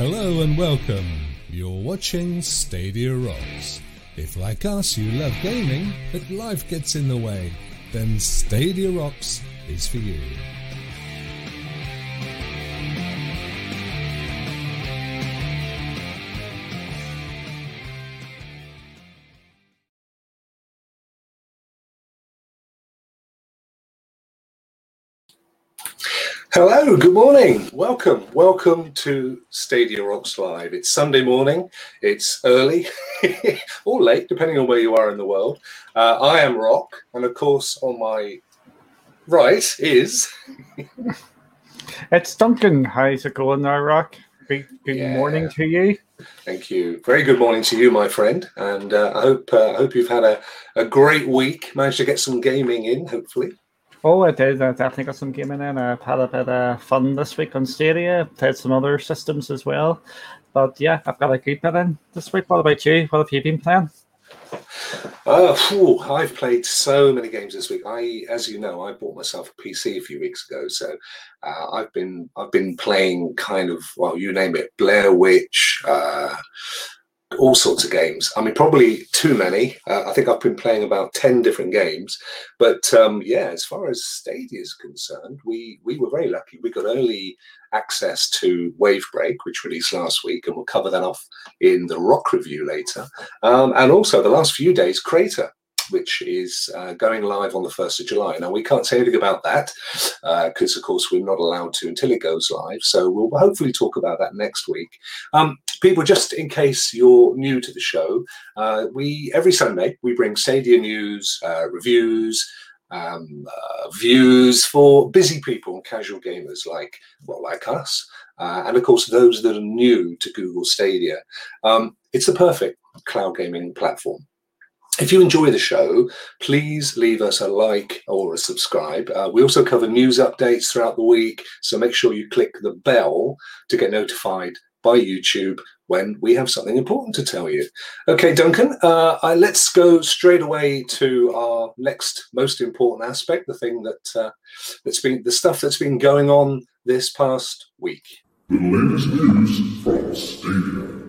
Hello and welcome. You're watching Stadia Rocks. If, like us, you love gaming, but life gets in the way, then Stadia Rocks is for you. Hello, good morning. Welcome. Welcome to Stadia Rocks Live. It's Sunday morning. It's early or late, depending on where you are in the world. Uh, I am Rock, and of course, on my right is. it's Duncan. How's it going now, Rock? Good, good Yeah. morning to you. Thank you. Very good morning to you, my friend. And uh, I hope uh, I hope you've had a, a great week. Managed to get some gaming in, hopefully. Oh, I did. I definitely got some gaming in. I've had a bit of fun this week on Stadia. Played some other systems as well. But yeah, I've got a good bit in this week. What about you? What have you been playing? Uh, phew, I've played so many games this week. I, as you know, I bought myself a PC a few weeks ago, so uh, I've been I've been playing kind of well, you name it, Blair Witch, uh, all sorts of games. I mean, probably too many. Uh, I think I've been playing about ten different games. But um, yeah, as far as Stadia is concerned, we we were very lucky. We got early access to Wavebreak, which released last week, and we'll cover that off in the Rock review later. Um, and also the last few days, Crayta, which is uh, going live on the 1st of July. Now, we can't say anything about that because, of course, we're not allowed to until it goes live. So we'll hopefully talk about that next week. Um, people, just in case you're new to the show, uh, we every Sunday we bring Stadia news, uh, reviews, um, uh, views for busy people and casual gamers like well, like us, uh, and of course those that are new to Google Stadia. Um, it's the perfect cloud gaming platform. If you enjoy the show, please leave us a like or a subscribe. Uh, we also cover news updates throughout the week, so make sure you click the bell to get notified by YouTube when we have something important to tell you. Okay, Duncan, uh, I, let's go straight away to our next most important aspect, the thing that uh, that's been the stuff that's been going on this past week. The latest news from Stadia.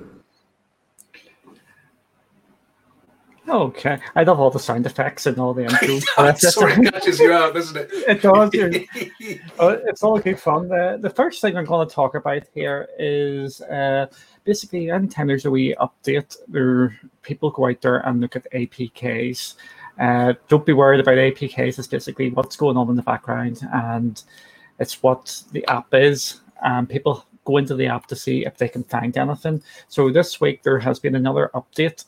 Okay. I love all the sound effects and all the intros. I'm sorry, it catches you out, doesn't it? It does. Uh, it's all good fun. The, the first thing I'm going to talk about here is uh, basically anytime there's a wee update, there people go out there and look at APKs. Uh, don't be worried about APKs. It's basically what's going on in the background, and it's what the app is. And people go into the app to see if they can find anything. So this week there has been another update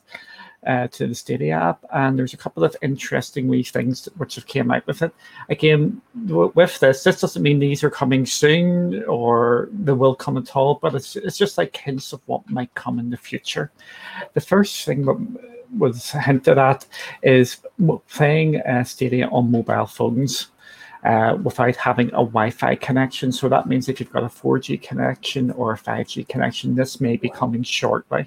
uh, to the Stadia app, and there's a couple of interesting wee things which have came out with it. Again, w- with this, this doesn't mean these are coming soon or they will come at all, but it's it's just like hints of what might come in the future. The first thing that was hinted at is playing uh, Stadia on mobile phones. Uh, without having a Wi-Fi connection, so that means if you've got a 4G connection or a 5G connection, this may be coming shortly.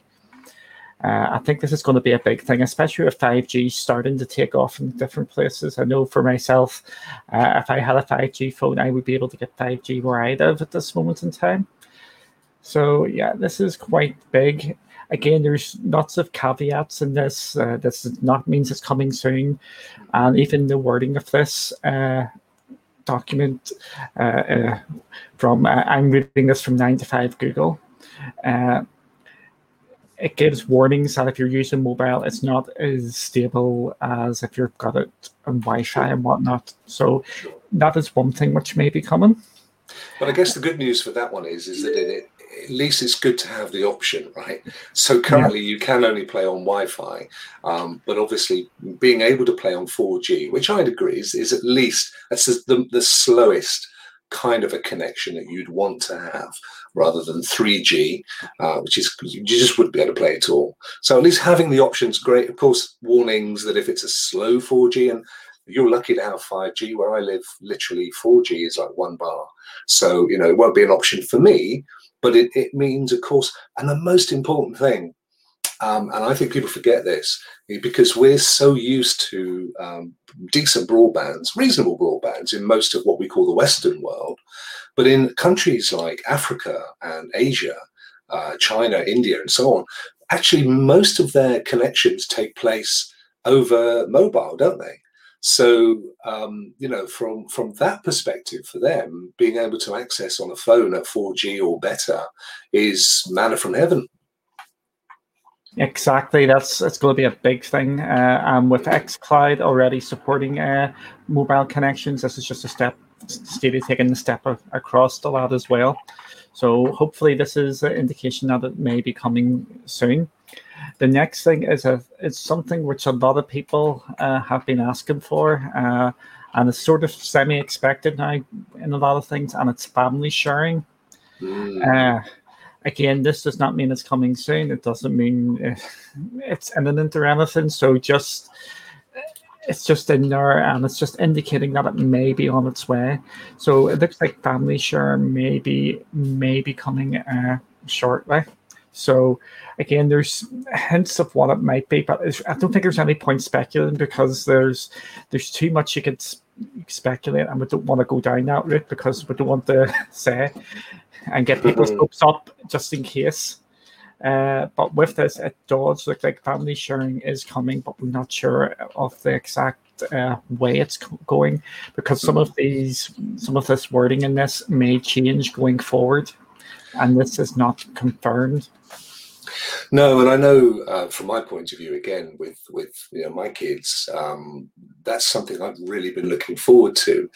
Uh, I think this is going to be a big thing, especially with 5G starting to take off in different places. I know for myself, uh, if I had a 5G phone, I would be able to get 5G where I live at this moment in time. So, yeah, this is quite big. Again, there's lots of caveats in this. Uh, this is not means it's coming soon. And even the wording of this uh, document uh, uh, from, uh, I'm reading this from 9 to 5 Google. It gives warnings that if you're using mobile, it's not as stable as if you've got it on Wi-Fi and whatnot. So that is one thing which may be coming. But I guess the good news for that one is is that it, at least it's good to have the option, right? So currently you can only play on Wi-Fi, um, but obviously being able to play on 4G, which I'd agree is, is at least that's the, the slowest kind of a connection that you'd want to have rather than 3G, uh, which is you just wouldn't be able to play at all. So at least having the options great. Of course, warnings that if it's a slow 4G and you're lucky to have 5G. Where I live, literally 4G is like one bar. So, you know, it won't be an option for me, but it, it means, of course, and the most important thing, um, and I think people forget this because we're so used to um, decent broadbands, reasonable broadbands in most of what we call the Western world. But in countries like Africa and Asia, uh, China, India, and so on, actually most of their connections take place over mobile, don't they? So um, you know, from from that perspective, for them, being able to access on a phone at 4G or better is manna from heaven. Exactly, that's it's going to be a big thing. Uh, and with XCloud already supporting uh, mobile connections, this is just a step. Stadia taking the step across the lot as well. So hopefully, this is an indication that it may be coming soon. The next thing is a it's something which a lot of people uh, have been asking for, uh, and it's sort of semi-expected now in a lot of things, and it's family sharing. Mm. Uh, again, this does not mean it's coming soon. It doesn't mean uh, it's imminent or anything. So just it's just in there and it's just indicating that it may be on its way. So it looks like family share may be may be coming uh, shortly. So again, there's hints of what it might be, but I don't think there's any point speculating because there's there's too much you could speculate, and we don't want to go down that route because we don't want to say and get people's mm-hmm. hopes up just in case. Uh, but with this, it does look like family sharing is coming, but we're not sure of the exact uh, way it's going because some of these, some of this wording in this may change going forward, and this is not confirmed. No, and I know uh, from my point of view, again with with you know my kids, um, that's something I've really been looking forward to.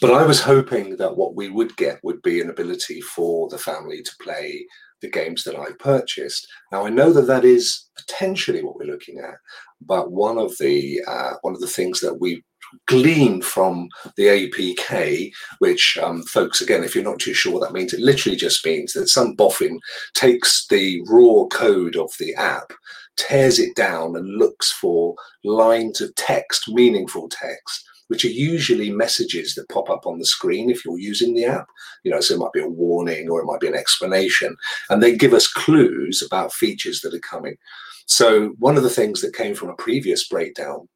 But I was hoping that what we would get would be an ability for the family to play the games that I purchased. Now I know that that is potentially what we're looking at, but one of the uh, one of the things that we glean from the APK, which um, folks, again, if you're not too sure what that means, it literally just means that some boffin takes the raw code of the app, tears it down, and looks for lines of text, meaningful text. Which are usually messages that pop up on the screen if you're using the app. You know, so it might be a warning or it might be an explanation. And they give us clues about features that are coming. So, one of the things that came from a previous breakdown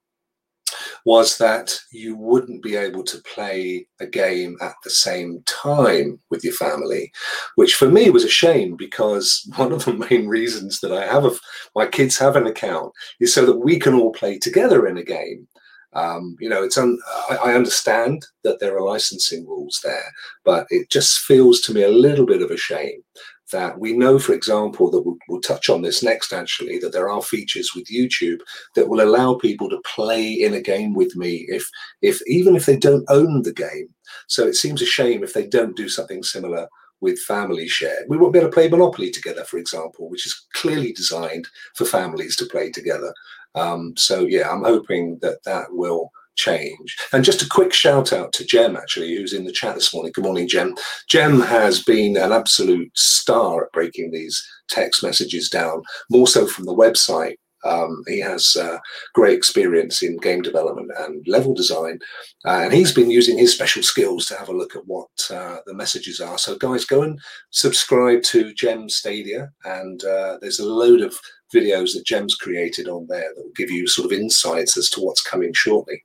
was that you wouldn't be able to play a game at the same time with your family, which for me was a shame because one of the main reasons that I have a, my kids have an account is so that we can all play together in a game. Um, you know, it's un, I, I, understand that there are licensing rules there, but it just feels to me a little bit of a shame that we know, for example, that we'll, we'll, touch on this next actually, that there are features with YouTube that will allow people to play in a game with me if, if even if they don't own the game. So it seems a shame if they don't do something similar with family share. We won't be able to play Monopoly together, for example, which is clearly designed for families to play together. Um, so yeah, I'm hoping that that will change. And just a quick shout out to Jem, actually, who's in the chat this morning. Good morning, Jem. Jem has been an absolute star at breaking these text messages down, more so from the website. Um, he has uh, great experience in game development and level design, uh, and he's been using his special skills to have a look at what uh, the messages are. So, guys, go and subscribe to Jem Stadia, and uh, there's a load of videos that Jem's created on there that will give you sort of insights as to what's coming shortly.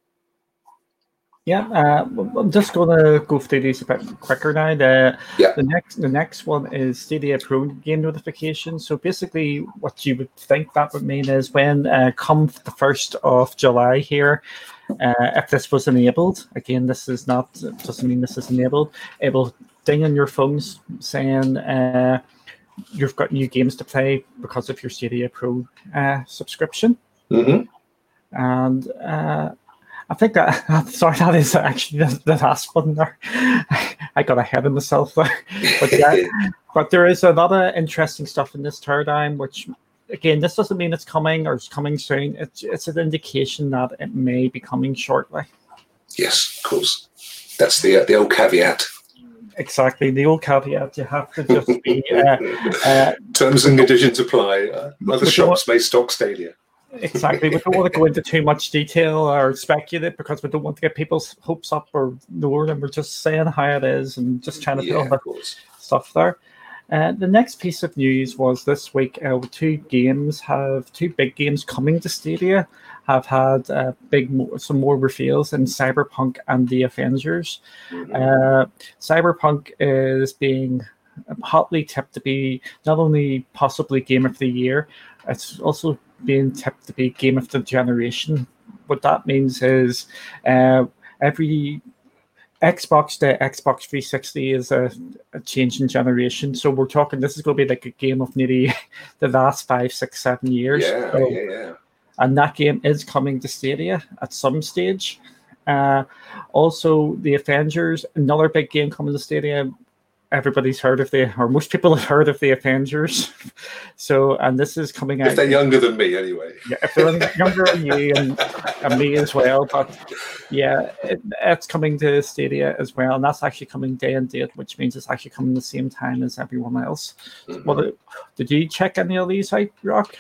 Yeah, uh, I'm just gonna go through these a bit quicker now. The yeah. the next the next one is Stadia Pro game notification. So basically, what you would think that would mean is when uh, come the first of July here, uh, if this was enabled, again, this is not doesn't mean this is enabled. It will ding on your phones saying uh, you've got new games to play because of your Stadia Pro uh, subscription, mm-hmm. and uh, I think that sorry, that is actually the, the last one there. I got ahead of myself there, but yeah, but there is a lot of interesting stuff in this paradigm, which again, this doesn't mean it's coming or it's coming soon. It's it's an indication that it may be coming shortly. Yes, of course. That's the uh, the old caveat. Exactly, the old caveat. You have to just be uh, uh, terms and conditions apply. Uh, other shops may stock Stadia exactly. We don't want to go into too much detail or speculate because we don't want to get people's hopes up or lower them. We're just saying how it is and just trying to yeah, put stuff there. Uh, the next piece of news was this week. Uh, two games have two big games coming to Stadia have had uh, big some more reveals in Cyberpunk and the Avengers. Mm-hmm. Uh, Cyberpunk is being hotly tipped to be not only possibly game of the year, it's also being tipped to be game of the generation. What that means is uh, every Xbox to Xbox 360 is a, a change in generation. So we're talking this is going to be like a game of nearly the last five, six, seven years. Yeah, so, yeah, yeah. And that game is coming to Stadia at some stage. Uh, also, the Avengers, another big game coming to Stadia. Everybody's heard of the, or most people have heard of the Avengers. so, and this is coming out. If they're younger than me, anyway. Yeah, if they're younger than you and, and me as well. But yeah, it, it's coming to Stadia as well, and that's actually coming day and date, which means it's actually coming the same time as everyone else. Mhm. Well, did you check any of these out, Rock?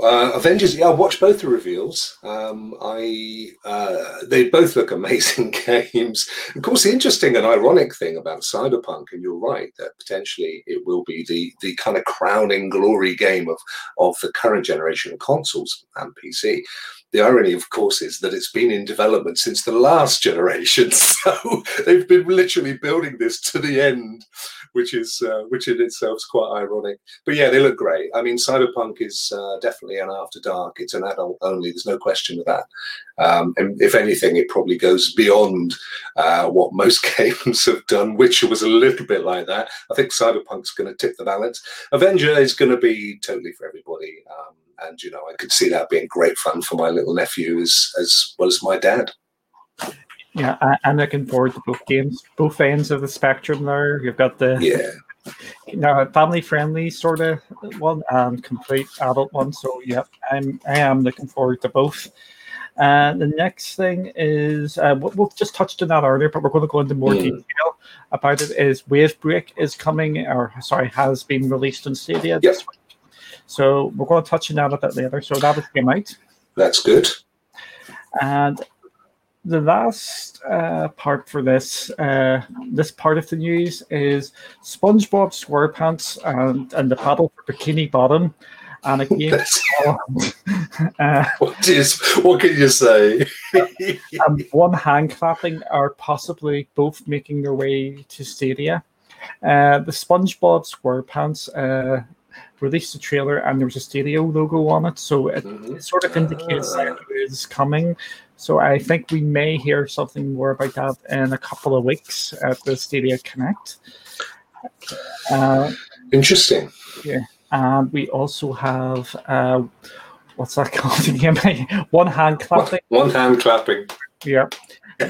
Uh, Avengers, yeah, I watched both the reveals. Um, I uh, they both look amazing games. Of course, the interesting and ironic thing about Cyberpunk, and you're right that potentially it will be the the kind of crowning glory game of of the current generation of consoles and PC. The irony, of course, is that it's been in development since the last generation, so they've been literally building this to the end, which is uh, which in itself is quite ironic but yeah, they look great. I mean, Cyberpunk is uh, definitely an after dark. It's an adult only. There's no question of that. Um, and if anything, it probably goes beyond uh, what most games have done. Witcher was a little bit like that. I think Cyberpunk's going to tip the balance. Avenger is going to be totally for everybody. Um, and you know, I could see that being great fun for my little nephew as as well as my dad. Yeah, I, I'm looking forward to both games, both ends of the spectrum. There, you've got the Yeah. you know, family friendly sort of one and complete adult one. So yeah, I'm I am looking forward to both. And the next thing is uh, we- we've just touched on that earlier, but we're going to go into more Mm. detail about it. Is Wavebreak is coming, or sorry, has been released on Stadia Yep. this week. So we're going to touch on that a bit later. So that came out. That's good. And the last uh, part for this uh, this part of the news is SpongeBob SquarePants and, and the battle for Bikini Bottom, and a game That's, called, uh, what is what can you say? and one hand clapping are possibly both making their way to Stadia. Uh, the SpongeBob SquarePants uh, released a trailer and there was a Stadia logo on it, so it, Mhm. it sort of indicates that Ah. it is coming. So I think we may hear something more about that in a couple of weeks at the Stadia Connect. Uh, Interesting. Yeah, and we also have uh, what's that called again? one hand clapping. One hand clapping. Yeah.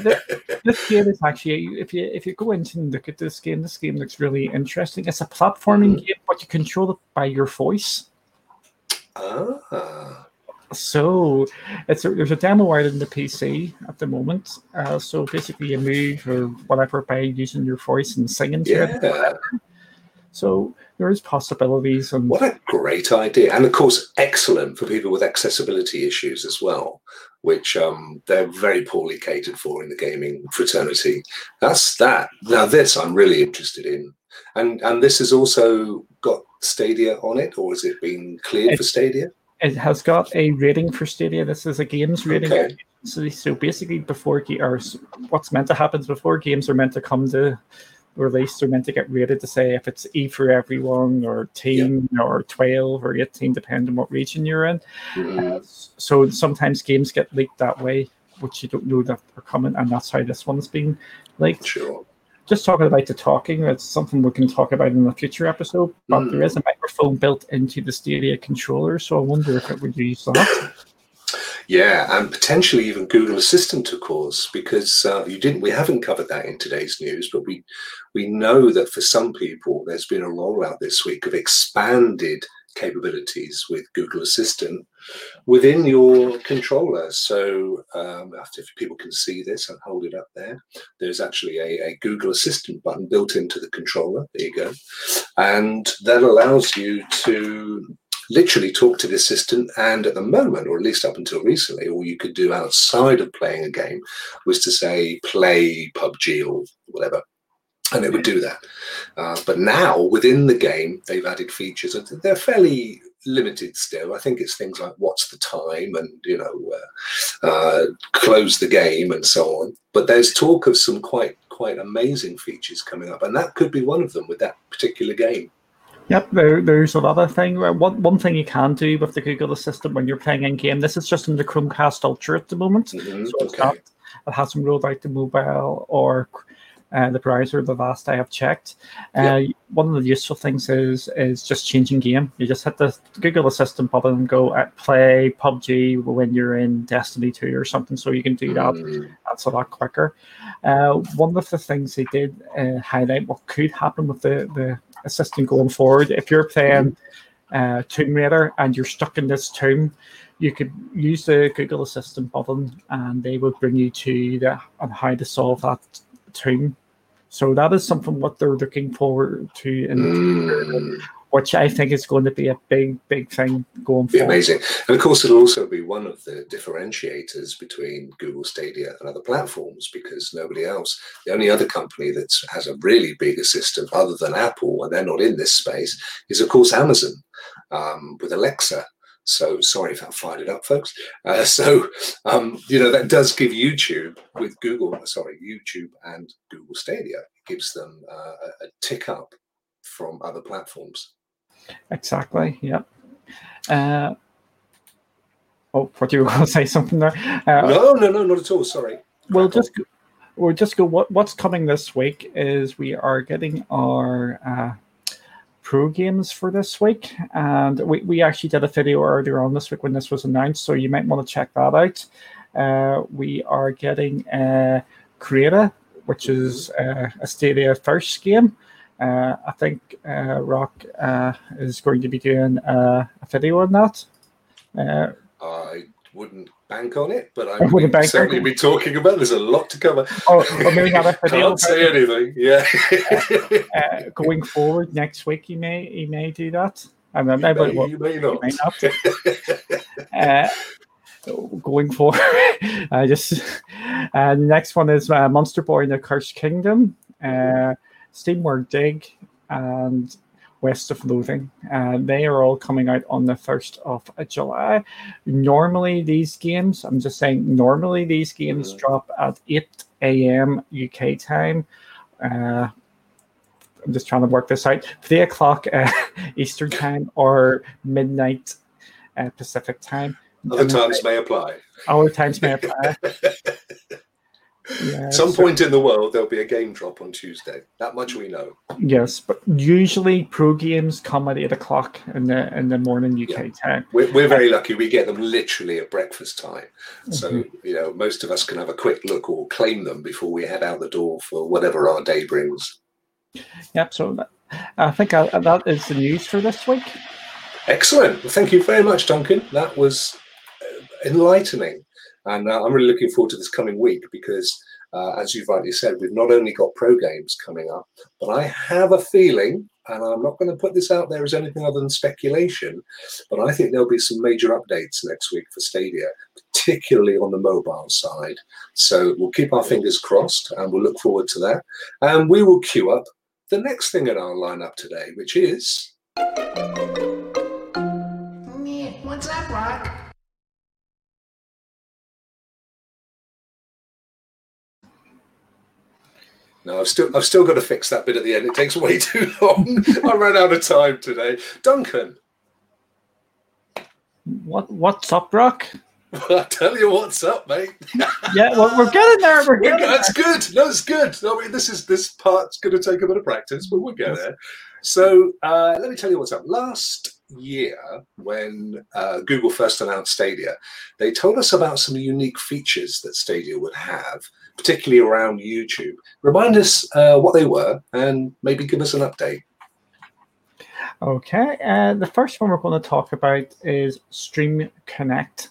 Th- this game is actually if you if you go into and look at this game, this game looks really interesting. It's a platforming Mhm. game, but you control it by your voice. Ah. So it's a, there's a demo out in the PC at the moment. Uh, so basically, you move or whatever by using your voice and singing to it. Yeah. So there is possibilities and What a great idea. And of course, excellent for people with accessibility issues as well, which um, they're very poorly catered for in the gaming fraternity. That's that. Now, this I'm really interested in. And and this has also got Stadia on it, or has it been cleared for Stadia? it has got a rating for Stadia. This is a games rating. Okay. So, so basically, before ga- or what's meant to happen is before games are meant to come to release, they're meant to get rated to say if it's E for everyone or teen or twelve or eighteen, depending on what region you're in. Mm, So sometimes games get leaked that way, which you don't know that they're coming, and that's how this one's been leaked. sure. Just talking about the talking, it's something we can talk about in a future episode. But Mm. there is a microphone built into the Stadia controller, so I wonder if it would use that. Yeah, and potentially even Google Assistant, of course, because uh, you didn't. We haven't covered that in today's news, but we we know that for some people, there's been a rollout this week of expanded capabilities with Google Assistant within your controller. So, um, if people can see this, I'll hold it up there. There's actually a, a Google Assistant button built into the controller. There you go, and that allows you to literally talk to the assistant and at the moment or at least up until recently all you could do outside of playing a game was to say play pubg or whatever and it would do that. Uh, but now within the game they've added features and they're fairly limited still. I think it's things like what's the time? and you know uh, uh, close the game and so on. But there's talk of some quite quite amazing features coming up, and that could be one of them with that particular game. Yep, there, there's another thing. One, one thing you can do with the Google Assistant when you're playing in game, this is just in the Chromecast Ultra at the moment. Mhm, So it's okay. not, it hasn't rolled out the mobile or uh, the browser the last I have checked. Uh, One of the useful things is is just changing game. You just hit the Google Assistant button and go at play PUBG when you're in Destiny 2 or something, so you can do that Mm, that's a lot quicker. Uh, one of the things they did uh, highlight what could happen with the, the assistant going forward. If you're playing uh, Tomb Raider and you're stuck in this tomb, you could use the Google Assistant button and they would bring you to the on how to solve that tomb. So that is something what they're looking forward to in the future, mm. Which I think is going to be a big, big thing going forward. amazing. And of course, it'll also be one of the differentiators between Google Stadia and other platforms because nobody else, the only other company that has a really big assistant other than Apple, and they're not in this space, is of course Amazon um, with Alexa. So sorry if I fired it up, folks. Uh, so um, you know that does give YouTube with Google, sorry, YouTube and Google Stadia gives them uh, a tick up from other platforms. Exactly. Yeah. Uh, oh, what do you want to say something there? Uh, No, no, no, not at all. Sorry. We'll just go, we'll just go. What what's coming this week is we are getting our uh, pro games for this week, and we, we actually did a video earlier on this week when this was announced, so you might want to check that out. Uh, we are getting uh, Crayta, which is uh, a Stadia first game. Uh, I think uh, Rock uh, is going to be doing uh, a video on that. Uh, I wouldn't bank on it, but I would certainly be talking about. There's a lot to cover. or, or maybe not a video. Can't say anything. Yeah. uh, going forward next week, he may he may do that. I don't you, may, well, you may not. may not. Uh, going forward, I just uh, the next one is uh, Monster Boy in the Cursed Kingdom, uh, Steamworld Dig, and West of Loathing. Uh, they are all coming out on the first of July. Normally, these games, I'm just saying, normally these games Mhm. drop at 8 a.m. UK time. Uh, I'm just trying to work this out. Three o'clock uh, Eastern time or midnight uh, Pacific time. Other times may apply. Our times may apply. Yeah, Some so- point in the world, there'll be a game drop on Tuesday. That much we know. Yes, but usually pro games come at eight o'clock in the in the morning UK time. We're, we're very lucky. We get them literally at breakfast time. So, Mm-hmm. you know, most of us can have a quick look or claim them before we head out the door for whatever our day brings. Yep. So that, I think I, that is the news for this week. Excellent. Well, thank you very much, Duncan. That was uh, enlightening. And uh, I'm really looking forward to this coming week because, uh, as you've rightly said, we've not only got pro games coming up, but I have a feeling, and I'm not going to put this out there as anything other than speculation, but I think there'll be some major updates next week for Stadia, particularly on the mobile side. So we'll keep our fingers crossed and we'll look forward to that. And we will queue up the next thing in our lineup today, which is. What's up, Rock? No, I've still I've still got to fix that bit at the end. It takes way too long. I ran out of time today. Duncan, What what's up, Rock? I tell you what's up, mate. Yeah, well, we're getting there. We're getting there. That's good. No, it's good. I mean, this is this part's going to take a bit of practice, but we'll get there. So uh, let me tell you what's up. Last year, when uh, Google first announced Stadia, they told us about some unique features that Stadia would have, particularly around YouTube. Remind us uh, what they were, and maybe give us an update. Okay, uh, the first one we're going to talk about is Stream Connect.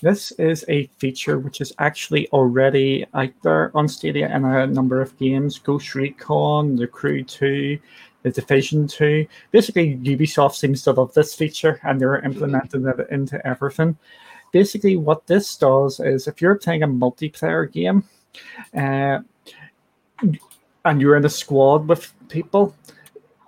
This is a feature which is actually already out there on Stadia in a number of games Ghost Recon, The Crew 2, The Division 2. Basically, Ubisoft seems to love this feature and they're implementing it into everything. Basically, what this does is if you're playing a multiplayer game uh, and you're in a squad with people,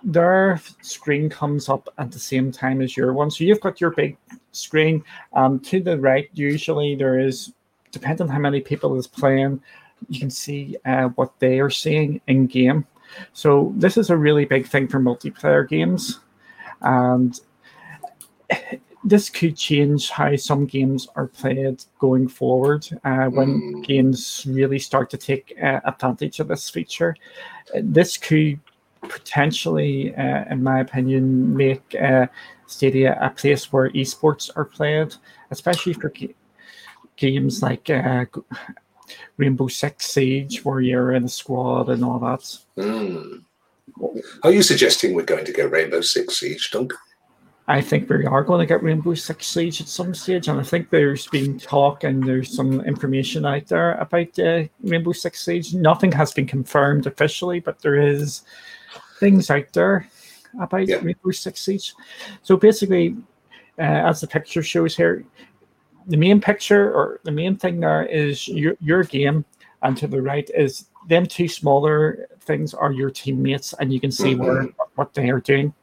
their screen comes up at the same time as your one. So you've got your big screen. Um, to the right, usually there is, depending on how many people is playing, you can see uh, what they are seeing in game. So this is a really big thing for multiplayer games, and this could change how some games are played going forward uh, when Mm. games really start to take uh, advantage of this feature. This could potentially, uh, in my opinion, make uh, Stadia a place where esports are played, especially for ga- games like uh, Rainbow Six Siege, where you're in a squad and all that. Mm. Are you suggesting we're going to get Rainbow Six Siege, Duncan? I think we are going to get Rainbow Six Siege at some stage, and I think there's been talk and there's some information out there about uh, Rainbow Six Siege. Nothing has been confirmed officially, but there is things out there about Yeah. Rainbow Six Siege. So basically, uh, as the picture shows here, the main picture or the main thing there is your your game, and to the right is them two smaller things are your teammates, and you can see mm-hmm. where what they are doing.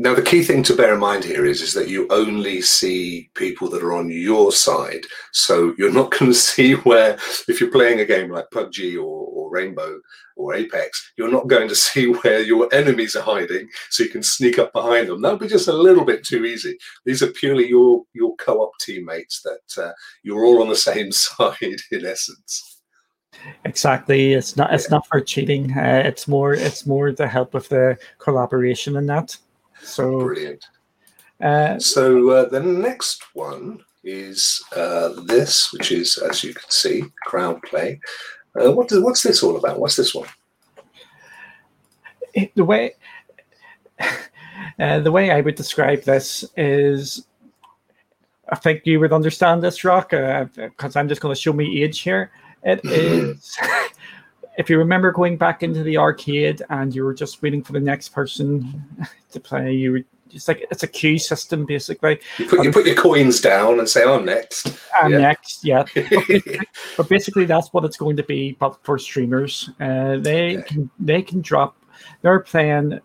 Now, the key thing to bear in mind here is, is that you only see people that are on your side. So you're not going to see where, if you're playing a game like PUBG or, or Rainbow or Apex, you're not going to see where your enemies are hiding so you can sneak up behind them. That would be just a little bit too easy. These are purely your, your co op teammates that uh, you're all on the same side in essence. Exactly. It's not. It's not for cheating. Uh, it's more. It's more to help of the collaboration in that. So, Brilliant. uh, So uh, the next one is uh, this, which is, as you can see, crowd play. Uh, what does, what's this all about? What's this one? it- the way uh, the way I would describe this is, I think you would understand this, Rock, because I'm just going to show me age here. It is. If you remember going back into the arcade and you were just waiting for the next person to play, you were just like it's a queue system basically. You put, you put your coins down and say, I'm next. And Yeah. next, yeah, but basically that's what it's going to be but for streamers uh, they Okay. can they can drop they're playing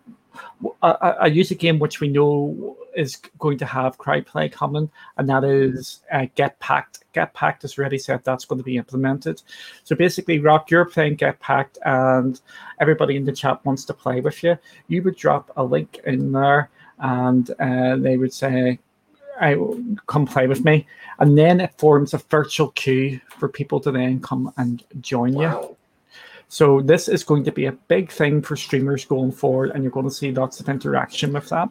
I, I I use a game which we know is going to have crowd play coming and that is uh, get packed get packed is already said that's going to be implemented so basically rock you're playing get packed and everybody in the chat wants to play with you you would drop a link in there and uh, they would say I come play with me, and then it forms a virtual queue for people to then come and join you. So this is going to be a big thing for streamers going forward, and you're going to see lots of interaction with that.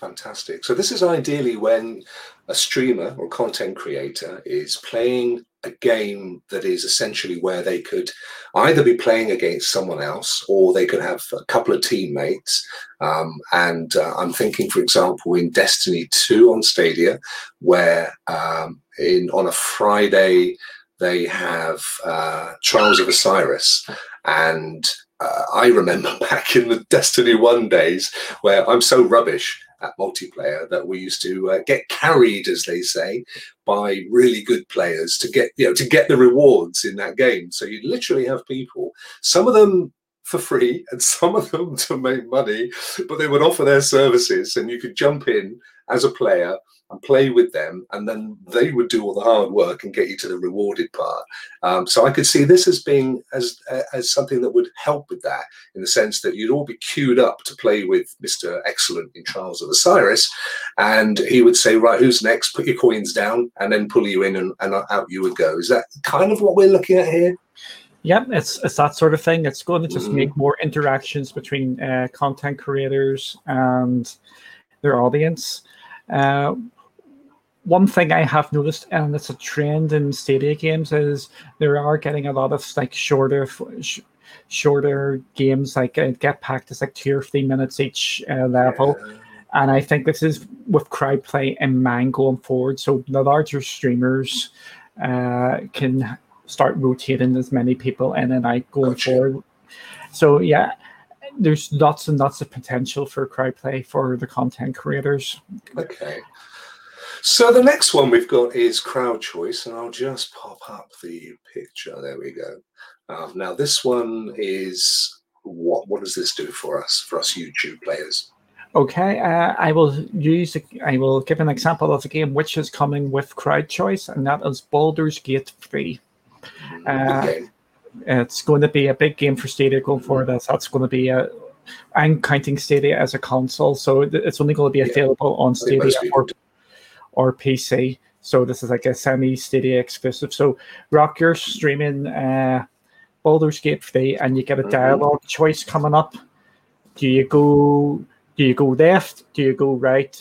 Fantastic. So this is ideally when a streamer or content creator is playing a game that is essentially where they could either be playing against someone else or they could have a couple of teammates. Um, and uh, I'm thinking, for example, in Destiny 2 on Stadia, where um, in on a Friday they have uh, Trials of Osiris, and uh, I remember back in the Destiny 1 days where I'm so rubbish multiplayer that we used to uh, get carried, as they say, by really good players to get you know to get the rewards in that game. So you literally have people, some of them for free and some of them to make money, but they would offer their services, and you could jump in as a player and play with them, and then they would do all the hard work and get you to the rewarded part. Um, so I could see this as being as as something that would help with that, in the sense that you'd all be queued up to play with Mister Excellent in Trials of Osiris, and he would say, "Right, who's next? Put your coins down," and then pull you in, and, and out you would go. Is that kind of what we're looking at here? Yep, it's it's that sort of thing. It's going to just Mhm. make more interactions between uh, content creators and their audience. Uh, one thing I have noticed, and it's a trend in Stadia games, is there are getting a lot of like shorter, sh- shorter games. Like uh, Get Packed is like two or three minutes each uh, level, and I think this is with crowd play in mind going forward. So the larger streamers uh, can start rotating as many people in and out going Gotcha. forward. So yeah, there's lots and lots of potential for crowd play for the content creators. Okay. So the next one we've got is crowd choice, and I'll just pop up the picture. There we go. Um, now this one is what? What does this do for us? For us YouTube players? Okay, uh, I will use. I will give an example of a game which is coming with crowd choice, and that is Baldur's Gate Three. Uh, Okay. it's going to be a big game for Stadia going forward. As that's going to be a. I'm counting Stadia as a console, so it's only going to be Yeah. available on Stadia or, or PC. So this is like a semi Stadia exclusive. So Rock, you're streaming uh, Baldur's Gate 3, and you get a Mhm. dialogue choice coming up. Do you go? Do you go left? Do you go right?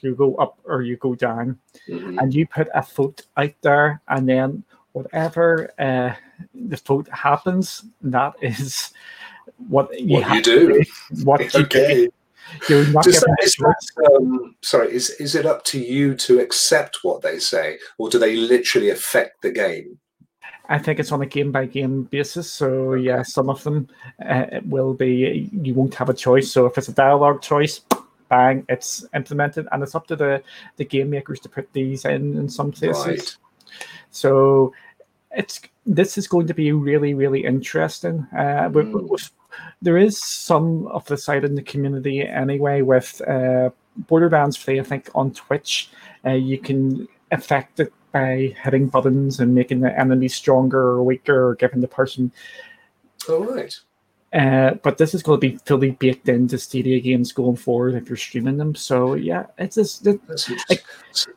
Do you go up or you go down? Mhm. and you put a vote out there, and then whatever uh, the vote happens, that is what you What you do. What you Okay. do. You're not Does that, is that, um, sorry, is, is it up to you to accept what they say, or do they literally affect the game? I think it's on a game by game basis. So yeah, some of them uh, it will be you won't have a choice. So if it's a dialogue choice, bang, it's implemented, and it's up to the the game makers to put these in in some places. Right. So it's this is going to be really really interesting. Uh, Mm. with- there is some of the side in the community anyway with uh, Borderlands Play. I think on Twitch, uh, you can affect it by hitting buttons and making the enemy stronger or weaker, or giving the person. All right. Uh, but this is going to be fully baked into Stadia games going forward if you're streaming them. So yeah, it's just it, That's interesting. So,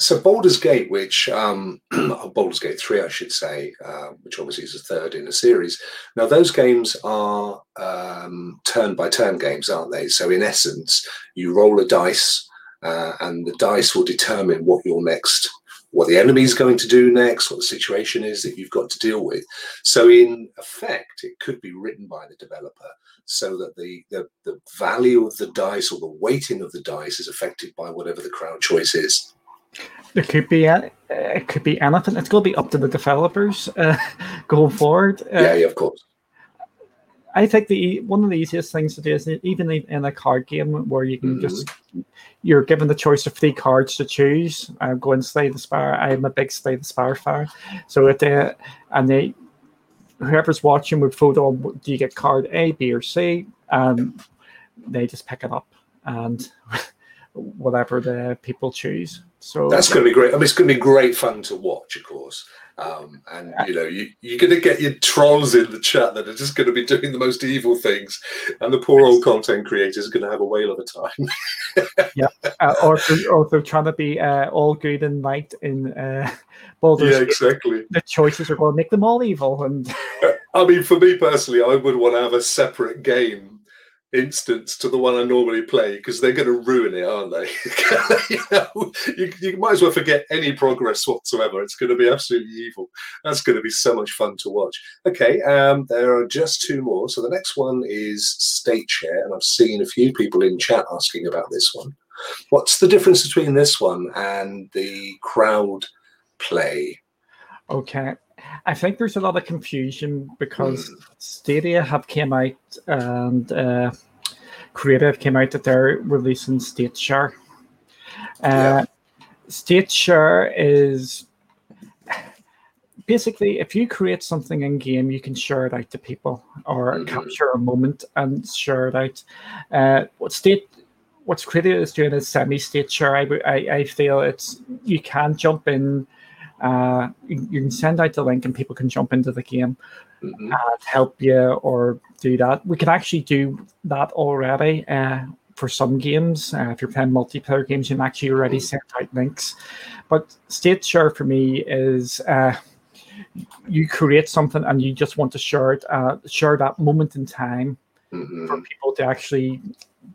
so Baldur's Gate, which um, Baldur's Gate three, I should say, uh, which obviously is the third in a series. Now those games are um, turn by turn games, aren't they? So in essence, you roll a dice, uh, and the dice will determine what your next. What the enemy is going to do next, what the situation is that you've got to deal with. So, in effect, it could be written by the developer so that the, the, the value of the dice or the weighting of the dice is affected by whatever the crowd choice is. It could be uh, it could be anything. It's going to be up to the developers uh, going forward. Uh, yeah, yeah, of course. I think the one of the easiest things to do is even in a card game where you can just you're given the choice of three cards to choose. I'm going Slay the Spire. I'm a big Slay the Spire fan. So at the and they whoever's watching would vote on do you get card A, B, or C, and they just pick it up and whatever the people choose. So That's going to be great. I mean, it's going to be great fun to watch, of course. Um, and you know, you, you're going to get your trolls in the chat that are just going to be doing the most evil things, and the poor old content creators are going to have a whale of a time. uh, or, or they're trying to be uh, all good and light in uh, Baldur's yeah, exactly. the choices are going to make them all evil. And I mean, for me personally, I would want to have a separate game instance to the one I normally play because they're going to ruin it, aren't they? you, know, you, you might as well forget any progress whatsoever. It's going to be absolutely evil. That's going to be so much fun to watch. Okay, um, there are just two more. So the next one is State Share, and I've seen a few people in chat asking about this one. What's the difference between this one and the crowd play? okay, I think there's a lot of confusion because Stadia have came out and uh, Crayta came out that they're releasing State Share. Uh, Yeah. State Share is basically if you create something in game, you can share it out to people or Mhm. capture a moment and share it out. Uh, what State what's Crayta is doing is semi-state share. I, I, I feel it's you can jump in. Uh, you, you can send out the link and people can jump into the game Mhm. and help you or do that. We can actually do that already uh, for some games. Uh, if you're playing multiplayer games, you can actually already send out links. But state share for me is uh, you create something and you just want to share it, uh, share that moment in time for Mhm. people to actually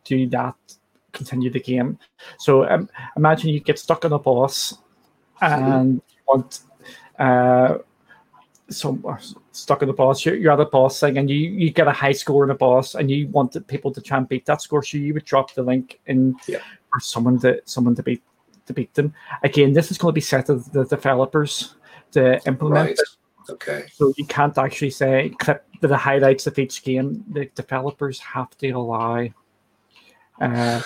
do that, continue the game. So um, imagine you get stuck on a boss and you want uh, some uh, stuck in the boss. You're, you're at a boss thing and you, you get a high score in a boss and you want people to try and beat that score. So you would drop the link in Yeah. for someone to someone to beat to beat them. Again, this is going to be set to the developers to implement. Right. Okay. So you can't actually say clip the highlights of each game. The developers have to allow uh,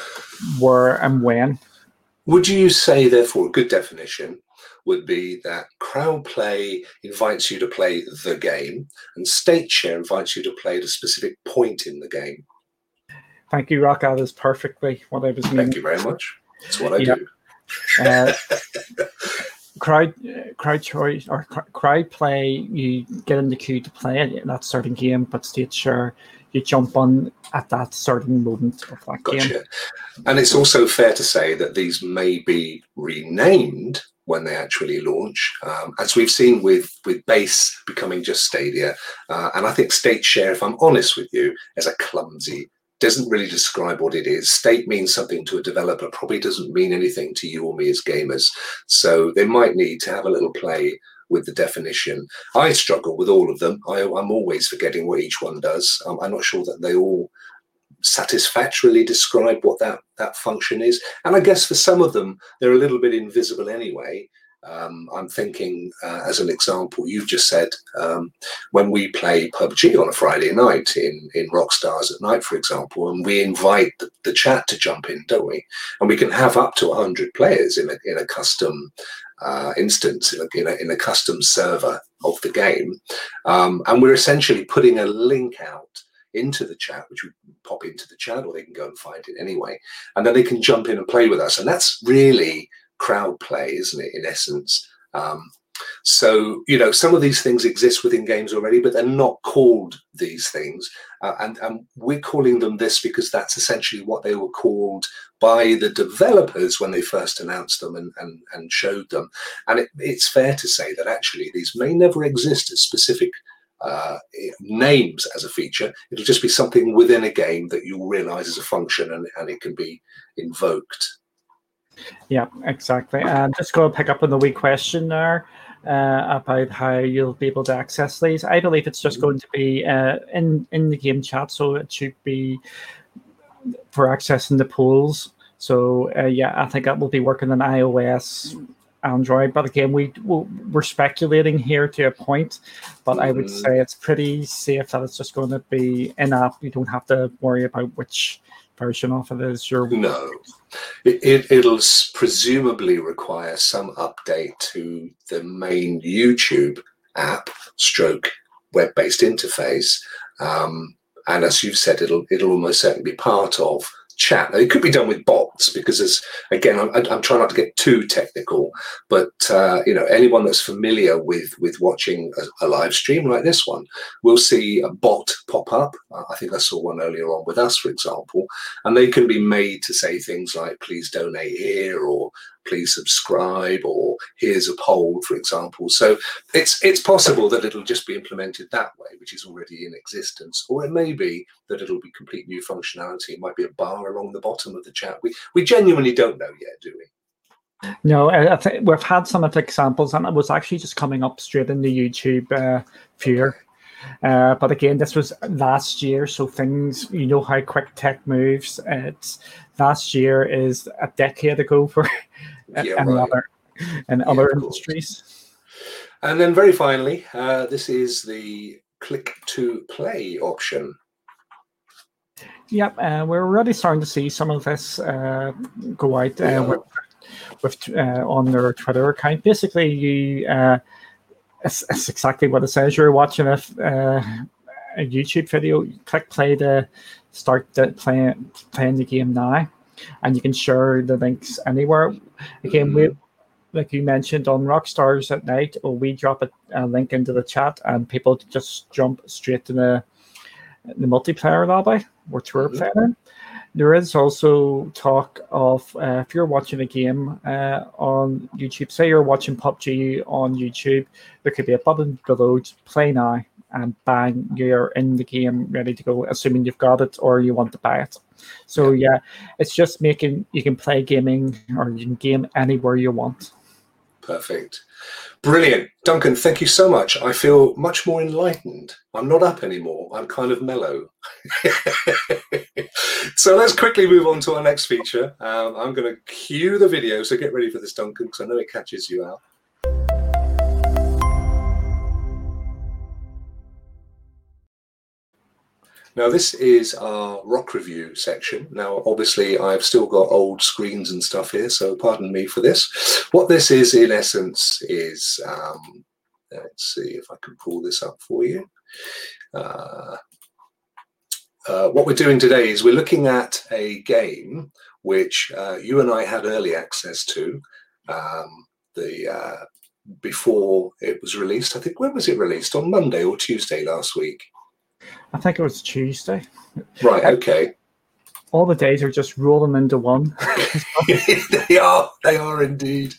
where and when. Would you say, therefore, a good definition would be that crowd play invites you to play the game, and state share invites you to play at a specific point in the game? Thank you, Rock. That is perfectly what I was Thank you very much. That's what I Yeah. do. Uh, crowd crowd choice or crowd play, you get in the queue to play that certain game, but state share, you jump on at that certain moment of that gotcha. game. And it's also fair to say that these may be renamed when they actually launch, um, as we've seen with with base becoming just Stadia. Uh, and I think state share, if I'm honest with you, is a clumsy doesn't really describe what it is. State means something to a developer, probably doesn't mean anything to you or me as gamers. So they might need to have a little play with the definition. I struggle with all of them. I, am always forgetting what each one does. Um, I'm not sure that they all satisfactorily describe what that that function is. And I guess for some of them, they're a little bit invisible anyway. Um, I'm thinking, uh, as an example, you've just said um, when we play PUBG on a Friday night in, in Rockstars at night, for example, and we invite the, the chat to jump in, don't we? And we can have up to 100 players in a, in a custom uh, instance, in a, in a, in, a, custom server of the game. Um, and we're essentially putting a link out into the chat, which we pop into the chat, or they can go and find it anyway. And then they can jump in and play with us. And that's really crowd play, isn't it? In essence. Um, so you know, some of these things exist within games already, but they're not called these things, uh, and and we're calling them this because that's essentially what they were called by the developers when they first announced them and and, and showed them. And it, it's fair to say that actually these may never exist as specific uh, names as a feature. It'll just be something within a game that you'll realize as a function and, and it can be invoked. Yeah, exactly. And just going to pick up on the wee question there uh, about how you'll be able to access these. I believe it's just going to be uh, in in the game chat, so it should be for accessing the polls. So uh, yeah, I think that will be working on iOS, Android. But again, we we're speculating here to a point, but mm. I would mm-hmm. say it's pretty safe that it's just going to be in app. You don't have to worry about which version of it is your no it, it, will presumably require some update to the main youtube app stroke web-based interface um, and as you've said it'll it'll almost certainly be part of chat. Now, it could be done with bots because, as again, I'm, I'm trying not to get too technical, but uh, you know, anyone that's familiar with with watching a, a, live stream like this one will see a bot pop up. I think I saw one earlier on with us, for example, and they can be made to say things like "Please donate here" or please subscribe or here's a poll for example. So it's it's possible that it'll just be implemented that way which is already in existence or it may be that it'll be complete new functionality. It might be a bar along the bottom of the chat. We we genuinely don't know yet do we? No, I think we've had some of the examples, and it was actually just coming up straight in the YouTube uh, viewer. Uh, but again, this was last year, so things you know how quick tech moves. It's last year is a decade ago for yeah, and right. other and yeah, other industries. And then very finally, uh, this is the click to play option. Yep, uh, we're already starting to see some of this uh, go out uh, yeah. with, with uh, on their Twitter account. Basically, you uh, it's, it's, exactly what it says. You're watching a, a YouTube video. You click play to start the, playing playing the game now and you can share the links anywhere. Again, we like you mentioned on Rockstars at night, or we drop a, a, link into the chat and people just jump straight to the the multiplayer lobby which we're mm-hmm. playing in. There is also talk of uh, if you're watching a game uh, on YouTube, say you're watching PUBG on YouTube, there could be a button below play now, and bang, you're in the game ready to go, assuming you've got it or you want to buy it. So yeah, it's just making you can play gaming or you can game anywhere you want. Perfect. Brilliant. Duncan, thank you so much. I feel much more enlightened. I'm not up anymore. I'm kind of mellow. so let's quickly move on to our next feature. Um, I'm going to cue the video, so get ready for this, Duncan, because I know it catches you out. Now, this is our rock review section. Now, obviously, I've still got old screens and stuff here, so pardon me for this. What this is, in essence, is um, let's see if I can pull this up for you. Uh, uh, what we're doing today is we're looking at a game which uh, you and I had early access to. Um, the uh, before it was released. I think when was it released? On Monday or Tuesday last week? I think it was Tuesday. Right. Okay. All the days are just rolling into one. they are. They are indeed.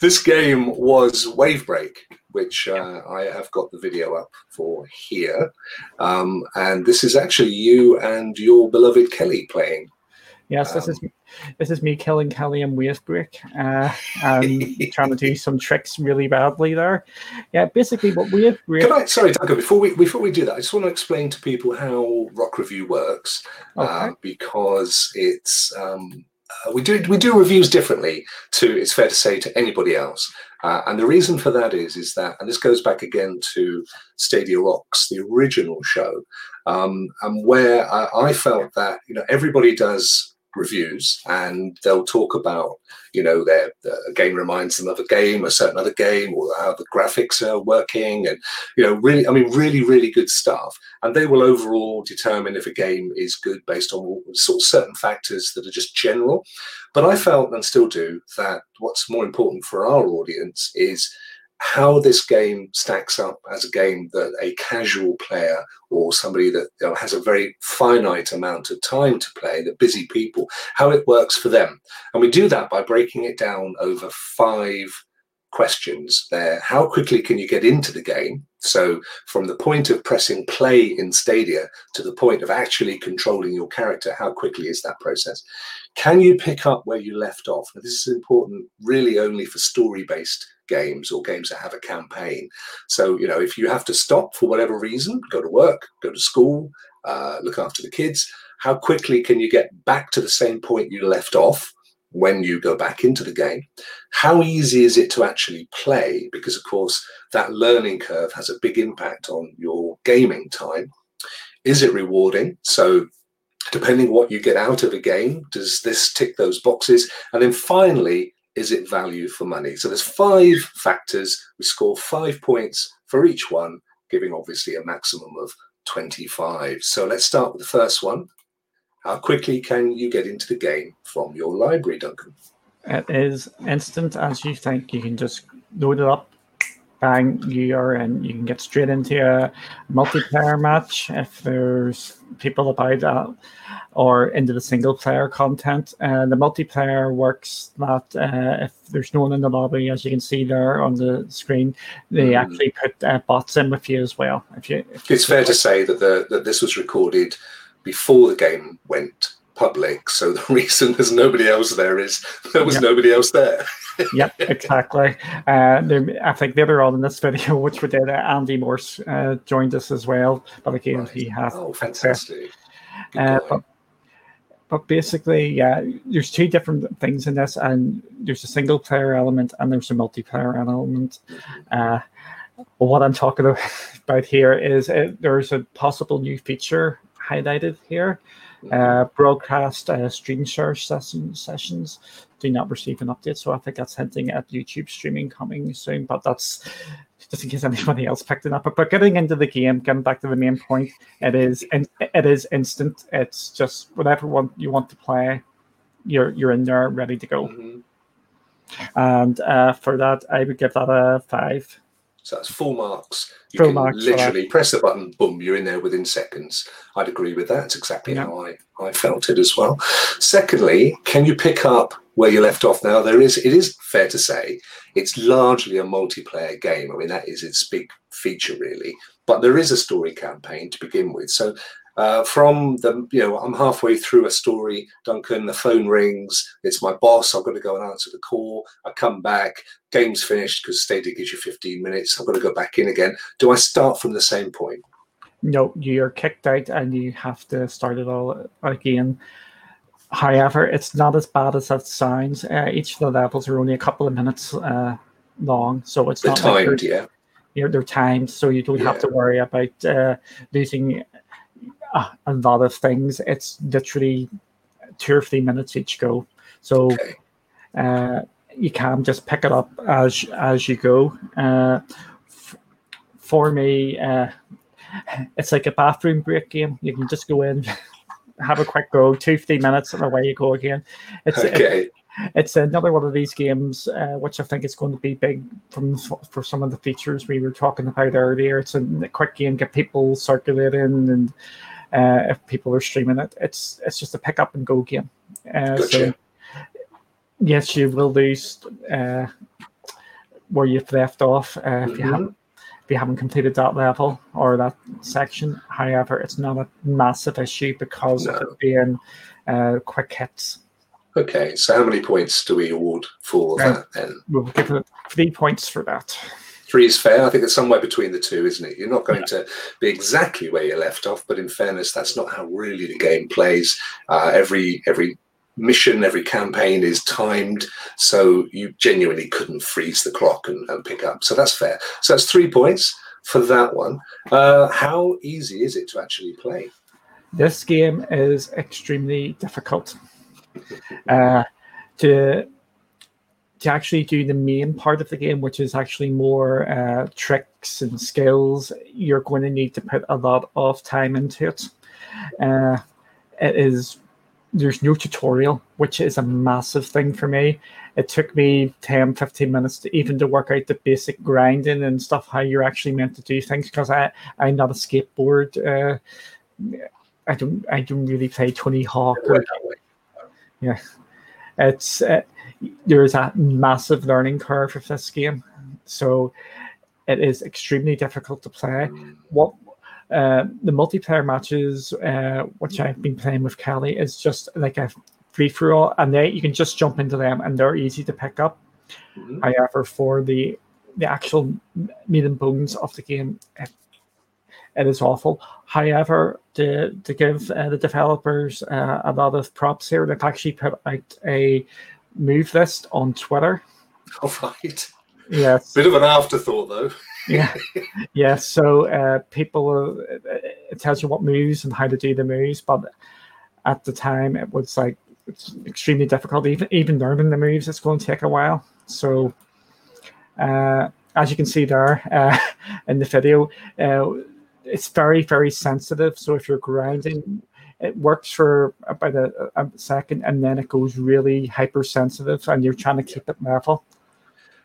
This game was Wavebreak, which uh, I have got the video up for here, um, and this is actually you and your beloved Kelly playing. Yes, this is Um, this is me killing Kelly and Wavebreak uh, and trying to do some tricks really badly there. Yeah, basically what Wavebreak. Can I, sorry, Duncan, before we before we do that, I just want to explain to people how Rock Review works uh, because it's um, uh, we do we do reviews differently to it's fair to say to anybody else, uh, and the reason for that is is that and this goes back again to Stadia Rocks, the original show, um, and where I, I felt that you know everybody does reviews and they'll talk about you know their a game reminds them of a game a certain other game or how the graphics are working and you know really i mean really really good stuff. And they will overall determine if a game is good based on sort of certain factors that are just general. But i felt and still do that what's more important for our audience is how this game stacks up as a game that a casual player or somebody that you know, has a very finite amount of time to play, the busy people, how it works for them. And we do that by breaking it down over five questions there. How quickly can you get into the game? So, from the point of pressing play in Stadia to the point of actually controlling your character, how quickly is that process? Can you pick up where you left off? Now, this is important really only for story based games or games that have a campaign. So, you know, if you have to stop for whatever reason, go to work, go to school, uh, look after the kids, how quickly can you get back to the same point you left off when you go back into the game? How easy is it to actually play? Because, of course, that learning curve has a big impact on your gaming time. Is it rewarding? So, depending what you get out of a game, does this tick those boxes? And then finally, is it value for money? So there's five factors. We score five points for each one, giving obviously a maximum of 25. So let's start with the first one. How quickly can you get into the game from your library, Duncan? It is instant as you think. You can just load it up, bang, you are in. You can get straight into a multiplayer match if there's people about that, or into the single player content. And the multiplayer works that uh, if there's no one in the lobby, as you can see there on the screen, they Mhm. actually put uh, bots in with you as well. If you, if you It's fair to say that the that this was recorded before the game went public. So the reason there's nobody else there is there was Yeah. nobody else there. Yep, exactly. Uh, I think later on in this video, which we did, uh, Andy Morse uh, joined us as well. But again, Right. he has. Oh, fantastic. Uh, but, but basically, yeah, there's two different things in this, and there's a single player element and there's a multiplayer element. Uh, what I'm talking about here is uh, there's a possible new feature highlighted here. Uh, broadcast uh, screen share session, sessions do not receive an update, so I think that's hinting at YouTube streaming coming soon. But that's just in case anybody else picked it up. But, but getting into the game, getting back to the main point, it is in, it is instant. It's just whatever one you want to play, you're you're in there ready to go. Mhm. And uh, for that, I would give that a five. So that's full marks. You Full can marks literally press the button, boom, you're in there within seconds. I'd agree with that. It's exactly Yeah. how I, I felt it as well. Secondly, can you pick up where you left off now? There is it is fair to say it's largely a multiplayer game. I mean, that is its big feature really. But there is a story campaign to begin with. So uh, from the you know i'm halfway through a story duncan the phone rings it's my boss i've got to go and answer the call. I come back game's finished because stadia gives you 15 minutes i've got to go back in again. Do i start from the same point? No, you're kicked out and you have to start it all again. However, it's not as bad as that sounds. Uh, each of the levels are only a couple of minutes uh, long, so it's the not like timed they're, yeah. you're, they're timed, so you don't have to worry about uh, losing uh, a lot of things. It's literally two or three minutes each go, so okay uh, you can just pick it up as as you go. Uh, f- for me, uh, it's like a bathroom break game. You can just go in, have a quick go, two three minutes, and away you go again. It's it- it's another one of these games uh, which I think is going to be big from for some of the features we were talking about earlier. It's a quick game, get people circulating, and uh, if people are streaming it, it's it's just a pick up and go game. Uh, Gotcha. So yes, you will lose uh, where you've left off uh, if you Mhm. haven't if you haven't completed that level or that section. However, it's not a massive issue because of No. it being uh, quick hits. Okay, so how many points do we award for that then? We'll give it three points for that. Three is fair. I think it's somewhere between the two, isn't it? You're not going to be exactly where you left off, but in fairness, that's not how really the game plays. Uh, every every mission, every campaign is timed, so you genuinely couldn't freeze the clock and, and pick up. So that's fair. So that's three points for that one. Uh, how easy is it to actually play? This game is extremely difficult. Uh, to to actually do the main part of the game, which is actually more uh, tricks and skills, you're going to need to put a lot of time into it. Uh, it is there's no tutorial, which is a massive thing for me. It took me 10, 15 minutes to even to work out the basic grinding and stuff, how you're actually meant to do things, because I I'm not a skateboard. Uh, I don't I don't really play Tony Hawk or yeah, it's uh, there is a massive learning curve with this game, so it is extremely difficult to play. What uh, the multiplayer matches, uh, which I've been playing with Kelly, is just like a free for all, and they you can just jump into them, and they're easy to pick up. Mhm. However, for the the actual meat and bones of the game, it, it is awful. However, to to give uh, the developers uh, a lot of props here, they've actually put out a move list on Twitter. All right. Yes, Bit of an afterthought, though. yeah, yeah. So uh, people, uh, it tells you what moves and how to do the moves, but at the time it was like it's extremely difficult. Even even learning the moves, it's going to take a while. So, uh, as you can see there uh, in the video, uh, it's very very sensitive. So if you're grinding. It works for about a, a second, and then it goes really hypersensitive, and you're trying to keep it level.